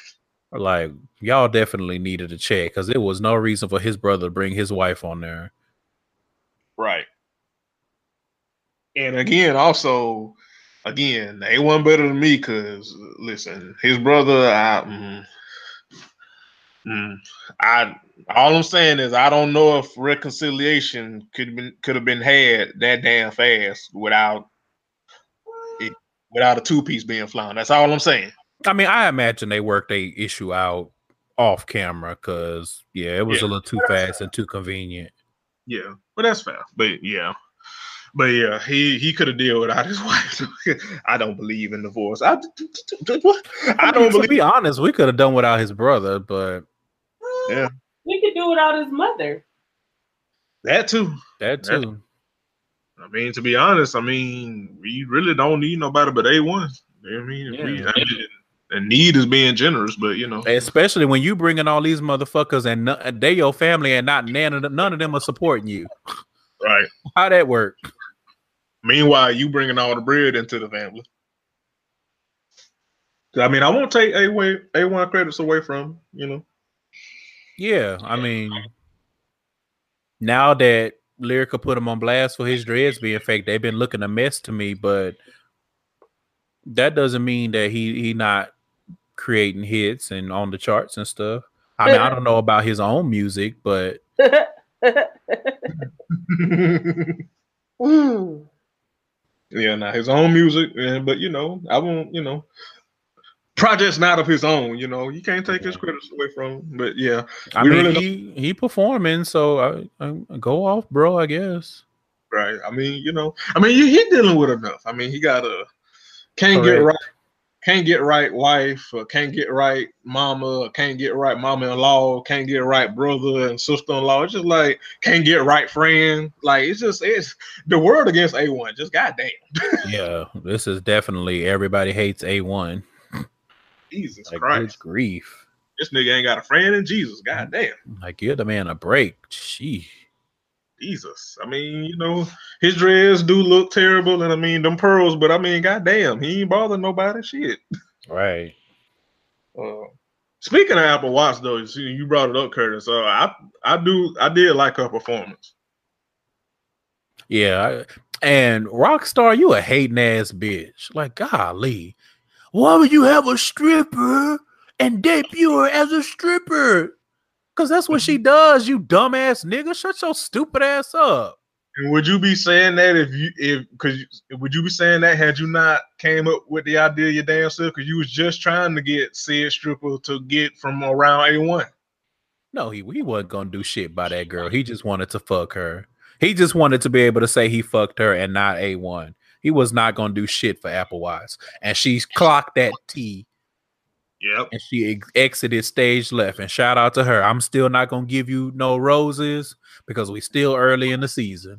Like, y'all definitely needed a check because there was no reason for his brother to bring his wife on there. Right. And again, also, again, they wasn't better than me because listen, his brother, I, mm, mm, I, all I'm saying is I don't know if reconciliation could been could have been had that damn fast without it, without a two piece being flown. That's all I'm saying. I mean, I imagine they worked a issue out off camera because yeah, it was Yeah. a little too fast and too convenient. Yeah, but that's fair. But yeah. But yeah, he he could have dealt without his wife. I don't believe in divorce. I, what? I I don't mean, to believe. be honest, we could have done without his brother, but Yeah. We could do without his mother. That too. that Yeah. too. I mean, to be honest, I mean, we really don't need nobody but A one. I mean, if we, I mean, the need is being generous, but you know, Especially when you bringing all these motherfuckers and no- they your family and not none of them, none of them are supporting you. right. How that work? Meanwhile, you bringing all the bread into the family. I mean, I won't take A way A one credits away from you know. Yeah, I mean, now that Lyrica put him on blast for his dreads being fake, they've been looking a mess to me. But that doesn't mean that he he not creating hits and on the charts and stuff. I mean, I don't know about his own music, but Mm. Yeah, not his own music, yeah, but you know, I won't, you know, projects not of his own, you know, you can't take his credits away from him. But yeah, I mean, really he he performing, so I, I go off, bro. I guess. right. I mean, you know, I mean, he, he dealing with enough. I mean, he got a can't get right, can't get right wife, or can't get right mama, or can't get right mama-in-law, can't get right brother and sister-in-law. It's just like can't get right friend. Like it's just it's the world against A1. Just goddamn. yeah, this is definitely everybody hates A1. Jesus Like, Christ. grief. This nigga ain't got a friend in Jesus. Mm-hmm. Goddamn. Like, give the man a break. Gee. Jesus. I mean, you know, his dreads do look terrible, and I mean them pearls, but I mean, goddamn, he ain't bothering nobody. Shit. Right. Uh, speaking of Apple Watts, though, you, see, you brought it up, Curtis. Uh, I I do I did like her performance. Yeah. I- and Rockstar, you a hating ass bitch. Like, golly. Why would you have a stripper and debut her as a stripper? Because that's what she mm-hmm. does, you dumbass nigga. Shut your stupid ass up. And would you be saying that if you if because would you be saying that had you not came up with the idea your damn self? Because you was just trying to get said stripper to get from around A one. No, he, he wasn't gonna do shit by that girl. He just wanted to fuck her. He just wanted to be able to say he fucked her and not A1. He was not gonna do shit for Apple Watts. And she's clocked that T Yep. and she ex- exited stage left. And shout out to her. I'm still not gonna give you no roses because we still early in the season.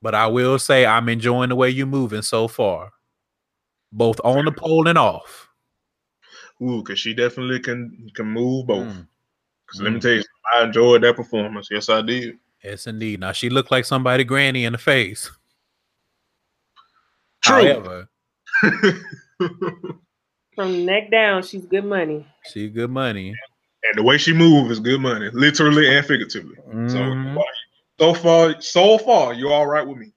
But I will say I'm enjoying the way you're moving so far, both on the pole and off. Ooh, because she definitely can can move both. Mm, Because let me Mm. tell you, I enjoyed that performance. Yes, I did. yes, indeed. Now she looked like somebody granny in the face. True. However, From neck down, she's good money. she good money. and the way she moved is good money, literally and figuratively. So Mhm. so far, so far, you're all right with me.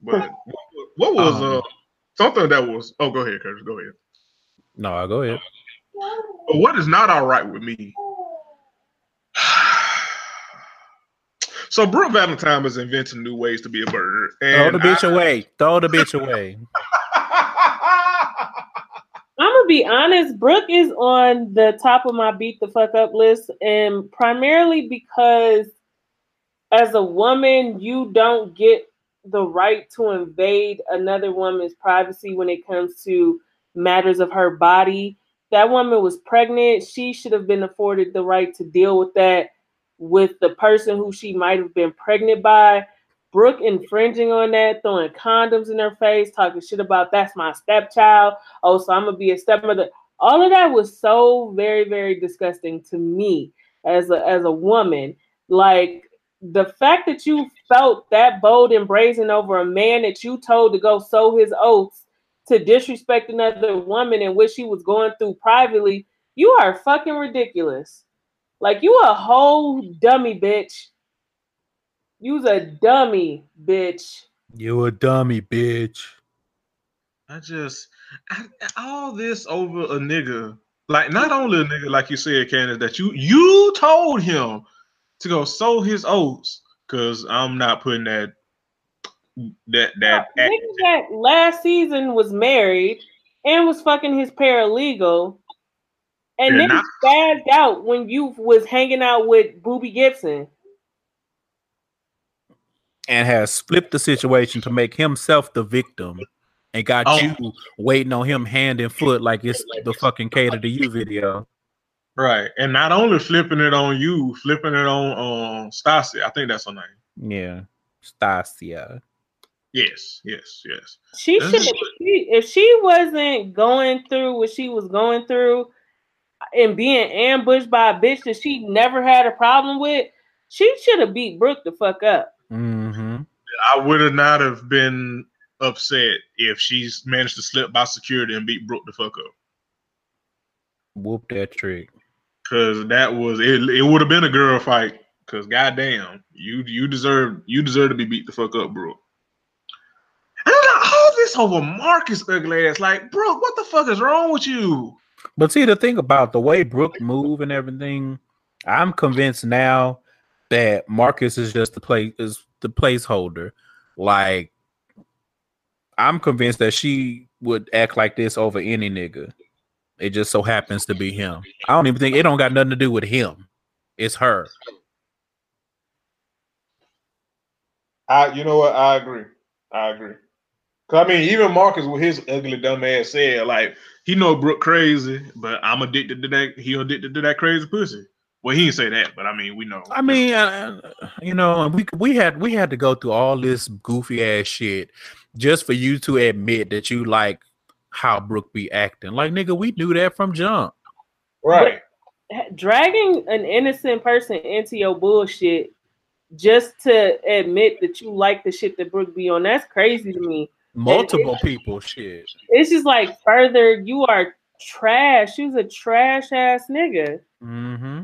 But what, what was Um, uh something that was? Oh, go ahead, Curtis. Go ahead. No, I'll go ahead. But what is not all right with me? So Brooke Valentine is inventing new ways to be a bird. Throw the bitch I- away. Throw the bitch away. I'm gonna be honest. Brooke is on the top of my beat the fuck up list, and primarily because as a woman, you don't get the right to invade another woman's privacy when it comes to matters of her body. That woman was pregnant. She should have been afforded the right to deal with that with the person who she might have been pregnant by. Brooke infringing on that, throwing condoms in her face, talking shit about that's my stepchild. Oh, so I'm gonna be a stepmother. All of that was so very, very disgusting to me as a as a woman. Like the fact that you felt that bold and brazen over a man that you told to go sow his oats to disrespect another woman and what she was going through privately, you are fucking ridiculous. Like you a whole dummy bitch. You's a dummy bitch. You a dummy, bitch. I just I, all this over a nigga. Like not only a nigga, like you said, Candace, that you you told him to go sow his oats, cause I'm not putting that that that Nigga that last season was married and was fucking his paralegal, and then not- spazzed out when you was hanging out with Booby Gibson. And has flipped the situation to make himself the victim and got Oh. you waiting on him hand and foot like it's the fucking cater to you video. right, and not only flipping it on you, flipping it on um Stassi. I think that's her name. Yeah. Stasia. Yes, yes, yes. She should is if she wasn't going through what she was going through and being ambushed by a bitch that she never had a problem with, she should have beat Brooke the fuck up. Mm-hmm. I would have not have been upset if she's managed to slip by security and beat Brooke the fuck up. Whoop that trick. Cause that was it. It would have been a girl fight. Cause goddamn, you you deserve you deserve to be beat the fuck up, Brooke. And I'm like, all this over Marcus ugly ass. Like, Brooke, what the fuck is wrong with you? But see, the thing about the way Brooke move and everything, I'm convinced now that Marcus is just the play is the placeholder. Like, I'm convinced that she would act like this over any nigga. It just so happens to be him. I don't even think it don't got nothing to do with him. It's her. I, you know what? I agree. I agree. Cause I mean, even Marcus with his ugly dumb ass said, like, he know Brooke crazy, but I'm addicted to that. He addicted to that crazy pussy. Well, he didn't say that, but I mean, we know. I mean, uh, you know, we we had we had to go through all this goofy ass shit just for you to admit that you like how Brooke be acting. Like, nigga, we knew that from jump. right. Dragging an innocent person into your bullshit just to admit that you like the shit that Brooke be on, that's crazy to me. Multiple people, shit. It's just like further, you are trash. You's a trash ass nigga. Mm-hmm.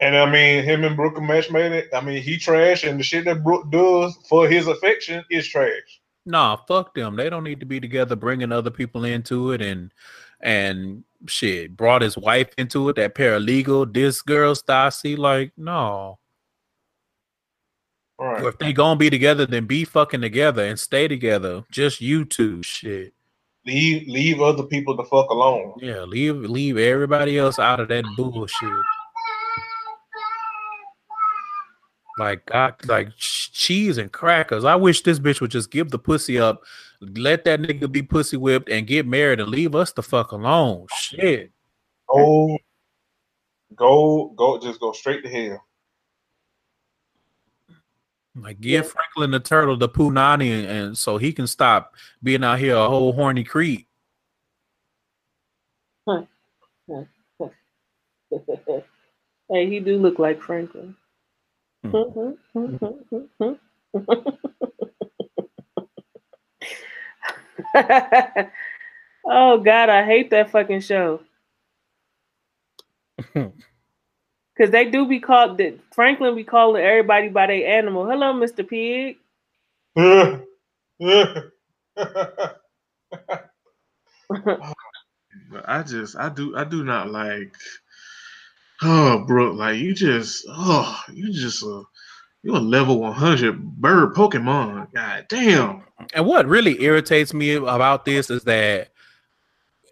And I mean, him and Brooke Mesh made it. I mean, he trash, and the shit that Brooke does for his affection is trash. Nah, fuck them. They don't need to be together, bringing other people into it, and and shit brought his wife into it. That paralegal, this girl, Stassi, like no. Right. If they gonna be together, then be fucking together and stay together. Just you two, shit. Leave leave other people the fuck alone. Yeah, leave leave everybody else out of that bullshit. Like God, like cheese and crackers. I wish this bitch would just give the pussy up, let that nigga be pussy whipped, and get married and leave us the fuck alone. Shit. Go, go, go. Just go straight to hell. Like give Franklin the turtle the punani, and, and so he can stop being out here a whole horny creep. hey, he do look like Franklin. Hmm. oh God, I hate that fucking show. Cause they do be called that Franklin be calling everybody by their animal. Hello, Mr. Pig. But I just, I do, I do not like. Oh, bro like you just, oh, you just a, you a level one hundred bird Pokemon. God damn. And what really irritates me about this is that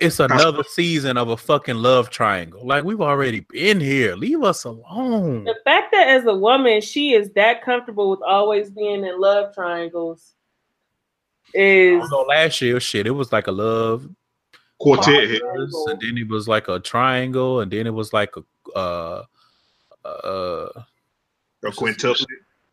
it's another season of a fucking love triangle. Like we've already been here. Leave us alone. The fact that as a woman she is that comfortable with always being in love triangles is So last year, shit, it was like a love Quartet hit. Triangle. and then it was like a triangle, and then it was like a uh uh A quintuplet.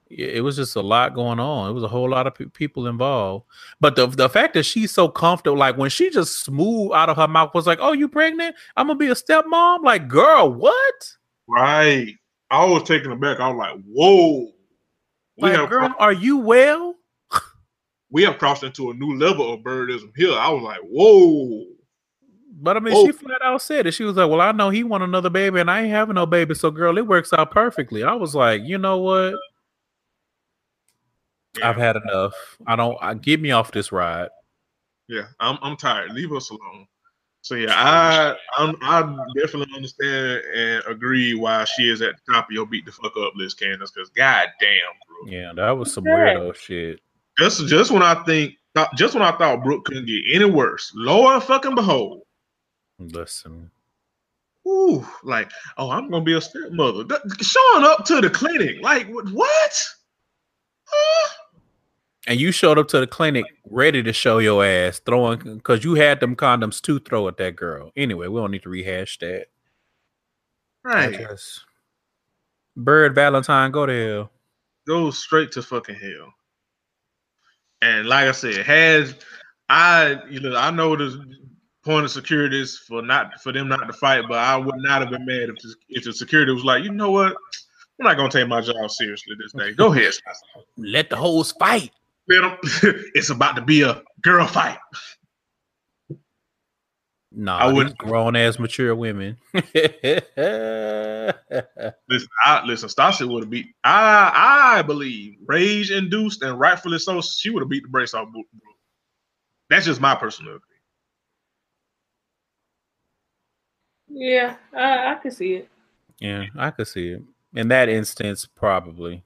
It was just a lot going on. It was a whole lot of pe- people involved. But the the fact that she's so comfortable, like when she just smooth out of her mouth was like, "Oh, you pregnant? I'm gonna be a stepmom." Like, girl, what? Right. I was taken aback. I was like, whoa. We Like, girl, are you well? we have crossed into a new level of birdism here. I was like, whoa. But I mean, Oh. she flat out said it. She was like, "Well, I know he want another baby, and I ain't having no baby, so girl, it works out perfectly." I was like, "You know what? I've had enough. I don't. I, get me off this ride." Yeah, I'm I'm tired. Leave us alone. So yeah, I I'm, I definitely understand and agree why she is at the top of your beat the fuck up list, Candace. Because god damn, bro. Yeah, that was some Okay. weirdo shit. Just just when I think just when I thought Brooke couldn't get any worse, Lord fucking behold. Listen, Ooh, like, oh, I'm gonna be a stepmother. Th- showing up to the clinic, like, what? Huh? And you showed up to the clinic ready to show your ass, throwing because you had them condoms to throw at that girl. Anyway, we don't need to rehash that. Right. Bird Valentine, go to hell. Go straight to fucking hell. And like I said, has I, you know, I know the point of security is for not for them not to fight, but I would not have been mad if the, if the security was like, you know what, I'm not gonna take my job seriously this day. Go ahead, Let the hoes fight. Let 'em- it's about to be a girl fight. Nah, I I would- would grown ass mature women. Listen, I, listen, Stassi would have beat. I I believe rage induced and rightfully so. She would have beat the brace off. Brooke. That's just my personal opinion. yeah, I, I could see it. yeah, I could see it. In that instance, probably.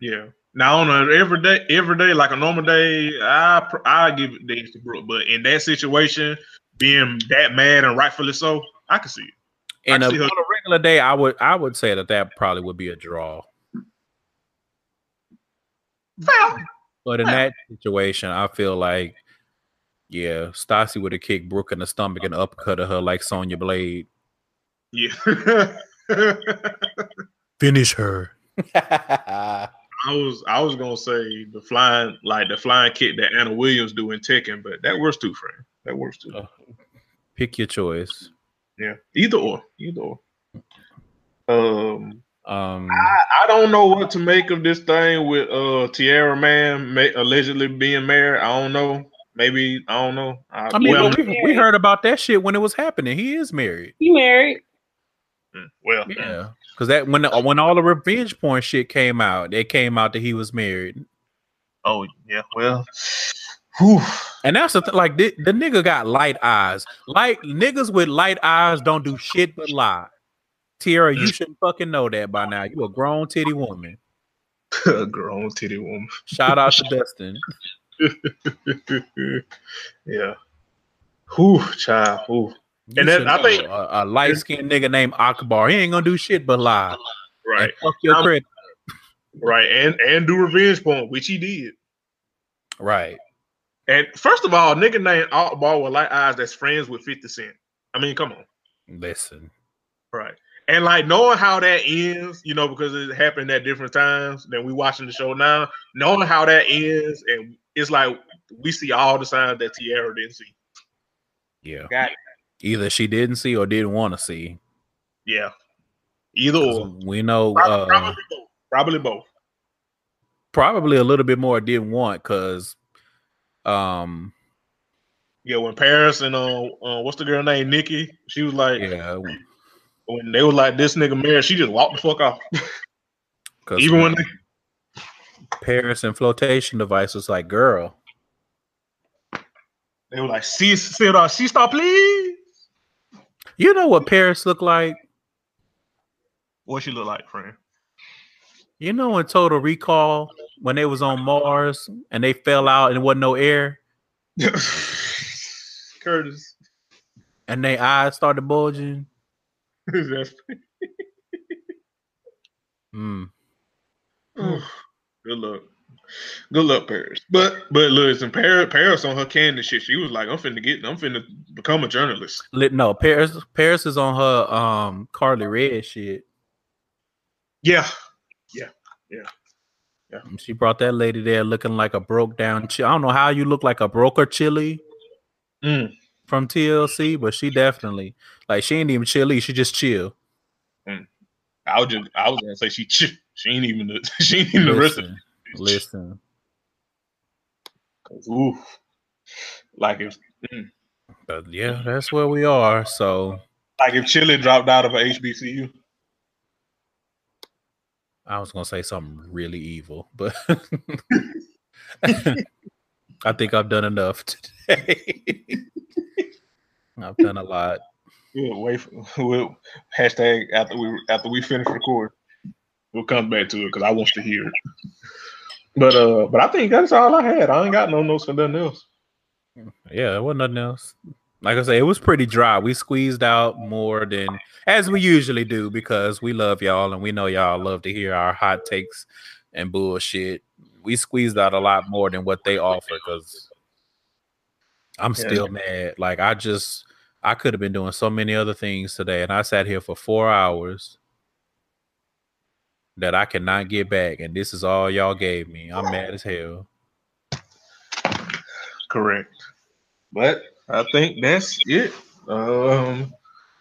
Yeah. Now on a everyday, every day like a normal day, I I give it days to Brooke, but in that situation, being that mad and rightfully so, I can see it. I And a, see on a regular day, I would I would say that that probably would be a draw. Fair. But in that situation, I feel like, yeah, Stassi would have kicked Brooke in the stomach and upcut her like Sonya Blade. Yeah. Finish her. I was I was gonna say the flying like the flying kick that Anna Williams do in Tekken, but that works too, friend. That works too. Oh. Pick your choice. Yeah, either or, either or. Um, Um, I, I don't know what to make of this thing with uh Teairra Mari ma- allegedly being married. I don't know. Maybe I don't know. I, I mean, well, we, we heard about that shit when it was happening. He is married. He married. mm, well, Yeah, because that when when all the revenge porn shit came out, it came out that he was married, Oh yeah. Well, whew. and that's the th- like the, the nigga got light eyes. Like niggas with light eyes don't do shit but lie. Teairra, you mm. shouldn't fucking know that by now. You a grown titty woman. a grown titty woman. Shout out to Dustin. yeah. Whew, child. Whew. You And then I think- a, a light skinned nigga named Akbar, he ain't gonna do shit but lie. Right. And fuck your I'm- credit. Right. And and do revenge porn, which he did. Right. And first of all, nigga named Akbar with light eyes that's friends with 50 Cent. I mean, come on. Listen. Right. And like knowing how that ends, you know, because it happened at different times than we watching the show now, knowing how that ends, and it's like we see all the signs that Teairra didn't see. Yeah. Got it. Either she didn't see or didn't want to see. Yeah. either or. We know Probably, uh, probably both. Probably both. probably a little bit more didn't want because um Yeah, when Paris and uh, uh what's the girl name? Nikki, she was like yeah when they were like this nigga married, she just walked the fuck off. Even when they Paris and flotation device was like girl they were like, see see, she stop please. You know what Paris looked like What she look like, friend? you know in Total Recall when they was on Mars and they fell out and there wasn't no air Curtis. and their eyes started bulging That's- mm. Good luck. Good luck, Paris. But but listen, Paris, Paris on her candy shit, she was like, I'm finna get I'm finna become a journalist. No Paris Paris is on her um Carly Red shit Yeah. Yeah, yeah. Yeah. She brought that lady there looking like a broke down. Chi- I don't know how you look like a broker chili Mm. from TLC, but she definitely like she ain't even chilly. She just chill. I was just I was gonna say she she ain't even the she ain't even the rest of Listen, listen. Ooh. Like if mm. But yeah, that's where we are. So like if Chili dropped out of a HBCU. I was gonna say something really evil, but I think I've done enough today. I've done a lot. We'll wait for we'll hashtag after we after we finish recording. We'll come back to it because I want to hear it. But uh but I think that's all I had. I ain't got no notes for nothing else. Yeah, it wasn't nothing else. Like I say, it was pretty dry. We squeezed out more than as we usually do because we love y'all and we know y'all love to hear our hot takes and bullshit. We squeezed out a lot more than what they offer because I'm Yeah. still mad. Like I just I could have been doing so many other things today, and I sat here for four hours that I cannot get back, and this is all y'all gave me. I'm mad as hell. Correct. But I think that's it. Um,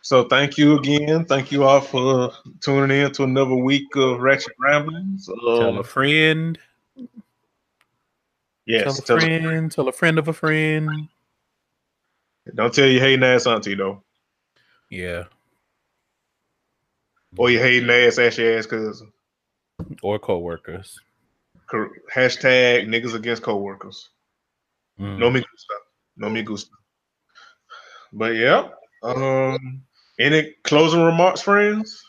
so thank you again. Thank you all for tuning in to another week of Ratchet Ramblings. Tell Um, a friend. yes, tell a tell- friend, tell a friend of a friend. don't tell your hating ass auntie though, Yeah. or your hating ass ashy ass cousin. Or coworkers. Cor- Hashtag niggas against coworkers. Mm. No me gusta. No me gusta. But yeah. Um, any closing remarks, friends?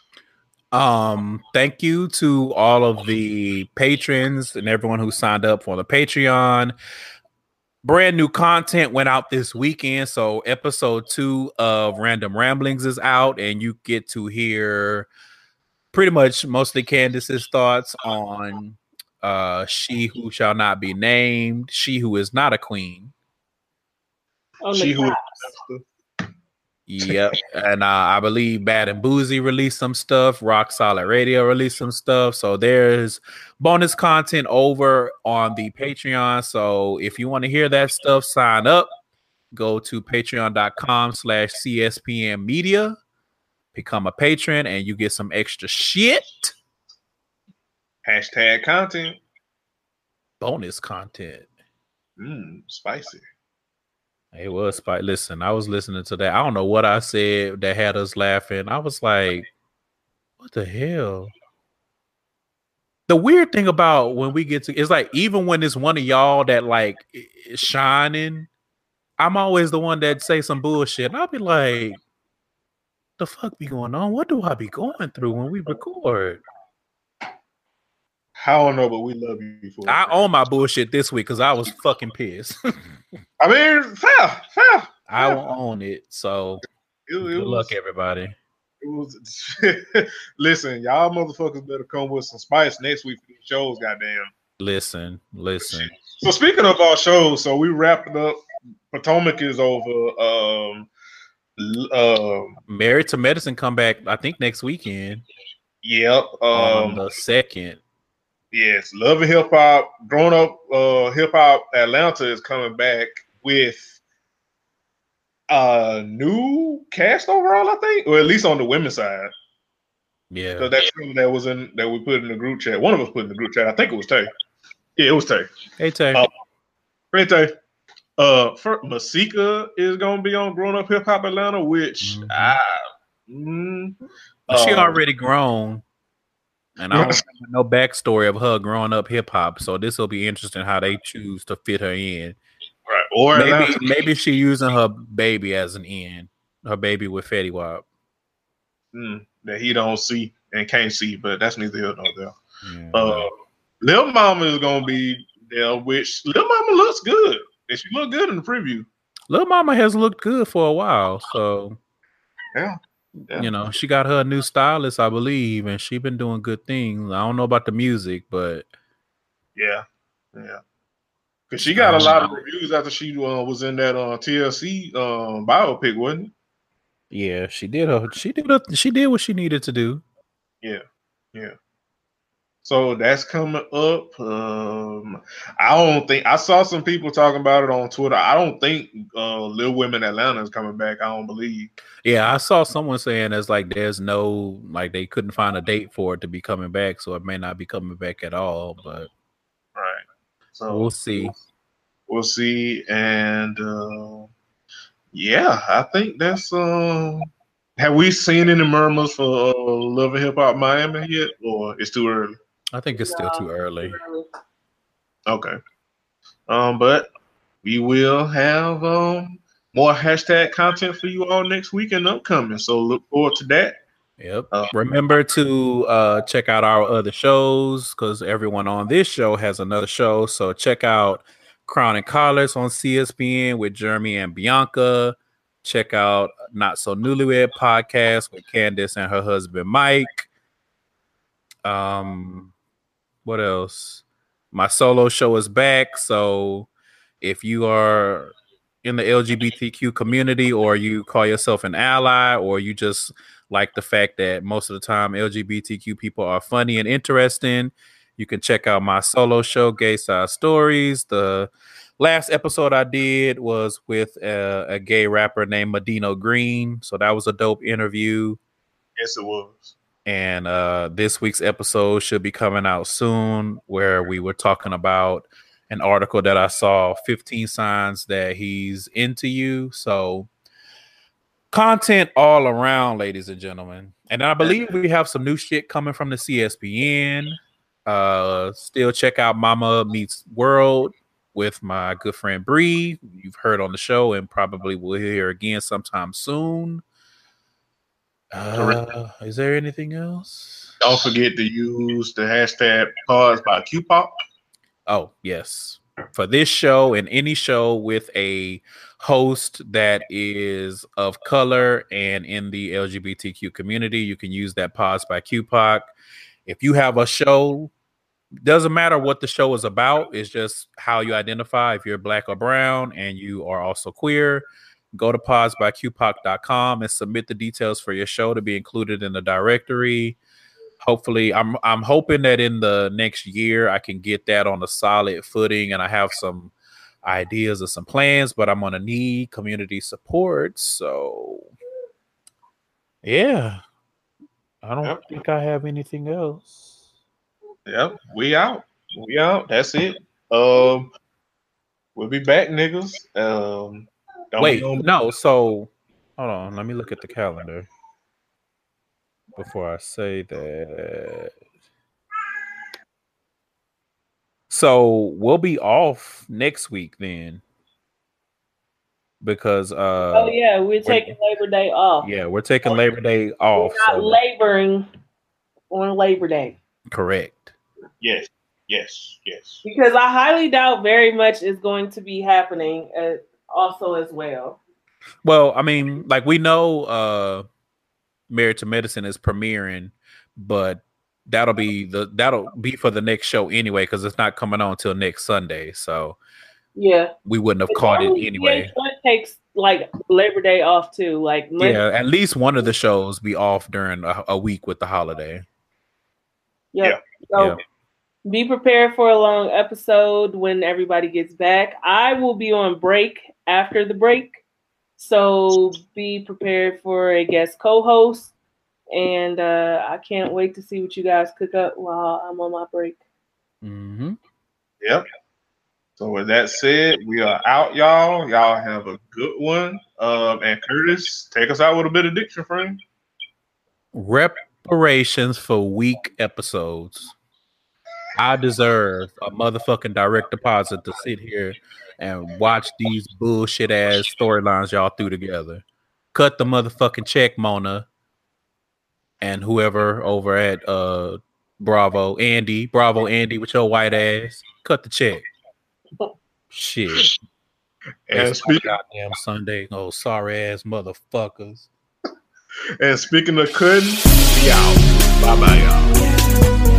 Um, thank you to all of the patrons and everyone who signed up for the Patreon. Brand new content went out this weekend. So episode two of Random Ramblings is out, and you get to hear pretty much mostly Candace's thoughts on uh, She Who Shall Not Be Named, She Who Is Not a Queen. On She who. Yep. and uh, I believe Bad and Boozy released some stuff. Rock Solid Radio released some stuff. So there's bonus content over on the Patreon. So if you want to hear that stuff, sign up. Go to patreon.com slash CSPN media. Become a patron and you get some extra shit. hashtag content. Bonus content. Mmm, spicy. It was spicy. Listen, I was listening to that. I don't know what I said that had us laughing. I was like, what the hell? The weird thing about when we get to it's like even when it's one of y'all that like shining, I'm always the one that say some bullshit. And I'll be like, the fuck be going on? What do I be going through when we record? I don't know, but we love you for. I own my bullshit this week because I was fucking pissed. I mean, fair, fair. I will own it. So It, it good was, luck, everybody. It was. listen, y'all motherfuckers better come with some spice next week for these shows. Goddamn. Listen, listen. So speaking of our shows, so we wrapped it up. Potomac is over. Um, um, Married to Medicine come back, I think next weekend yep. on Um, the second. yes, Love and Hip Hop, Grown Up uh, Hip Hop Atlanta is coming back with a new cast overall, I think, or at least on the women's side. Yeah. So that's something that was in that we put in the group chat. One of us put in the group chat. I think it was Tay. Yeah, it was Tay. Hey Tay. Uh, Great Tay. Uh, for, Masika is gonna be on Grown Up Hip Hop Atlanta, which Mhm. I. Mm, she uh, already grown. And I don't have no backstory of her growing up hip hop. So this will be interesting how they choose to fit her in. right or Maybe Atlanta. maybe she using her baby as an end. Her baby with Fetty Wap. Mm, that he don't see and can't see, but that's neither here nor there. Yeah. Uh, Lil Mama is gonna be there, which Lil Mama looks good. And she looked good in the preview. Lil Mama has looked good for a while. So Yeah. Yeah. you know, she got her new stylist, I believe, and she been doing good things. I don't know about the music, but Yeah, yeah. Cause she got a lot of reviews after she uh, was in that uh, TLC um, biopic, wasn't it? yeah, she did her she did her, she did what she needed to do. Yeah, yeah. So that's coming up. Um, I don't think I saw some people talking about it on Twitter. I don't think uh, Lil Women Atlanta is coming back. I don't believe. Yeah, I saw someone saying it's like there's no like they couldn't find a date for it to be coming back, so it may not be coming back at all. But Right. So we'll see. We'll see. And uh, yeah, I think that's. Um, have we seen any murmurs for uh, Love and Hip Hop Miami yet, or it's too early? I think it's still too early. Okay. Um, but we will have um more hashtag content for you all next week and upcoming. So look forward to that. Yep. Uh, Remember to uh, check out our other shows because everyone on this show has another show. So check out Crown and Collars on CSPN with Jeremy and Bianca. Check out Not So Newlywed podcast with Candace and her husband Mike. Um, what else? My solo show is back. So if you are in the LGBTQ community or you call yourself an ally or you just like the fact that most of the time LGBTQ people are funny and interesting. You can check out my solo show, Gay Side Stories. The last episode I did was with a, a gay rapper named Medino Green. So that was a dope interview. yes, it was. And uh, this week's episode should be coming out soon, where we were talking about an article that I saw 15 signs that he's into you. So content all around, ladies and gentlemen. And I believe we have some new shit coming from the CSPN. Uh, still check out Mama Meets World with my good friend Bree. You've heard on the show and probably will hear again sometime soon. Uh, is there anything else? Don't forget to use the hashtag pods by QPOC. Oh, yes. For this show and any show with a host that is of color and in the LGBTQ community, you can use that pods by QPOC. If you have a show doesn't matter what the show is about. It's just how you identify if you're black or brown and you are also queer. Go to podsbyqpoc.com and submit the details for your show to be included in the directory. Hopefully, I'm I'm hoping that in the next year I can get that on a solid footing and I have some ideas or some plans, but I'm gonna need community support. So yeah. I don't Yep. think I have anything else. Yep, we out. We out. That's it. Um, we'll be back, niggas. Um, don't Wait, no. So hold on. Let me look at the calendar before I say that. So we'll be off next week then, because uh, oh yeah, we're taking Labor Day off. yeah, we're taking Labor Day off. We're not so- laboring on Labor Day correct. Yes, yes, yes. because I highly doubt very much is going to be happening uh, also as well. Well, I mean, like we know uh Married to Medicine is premiering, but that'll be the that'll be for the next show anyway, because it's not coming on until next Sunday. So Yeah, we wouldn't have caught it anyway. VH1 takes like Labor Day off too. Like Monday- Yeah, at least one of the shows be off during a, a week with the holiday. Yep. So be prepared for a long episode when everybody gets back. I will be on break after the break. So be prepared for a guest co-host. And uh, I can't wait to see what you guys cook up while I'm on my break. Mm-hmm. Yep. So with that said, we are out, y'all. Y'all have a good one. Um, and Curtis, take us out with a benediction, friend. Reparations for weak episodes. I deserve a motherfucking direct deposit to sit here and watch these bullshit ass storylines y'all threw together. Cut the motherfucking check, Mona, and whoever over at uh Bravo, Andy, Bravo, Andy, with your white ass. Cut the check. Shit. And speak goddamn Sunday. Oh, sorry ass motherfuckers. and speaking of cutting, out. Bye bye, y'all.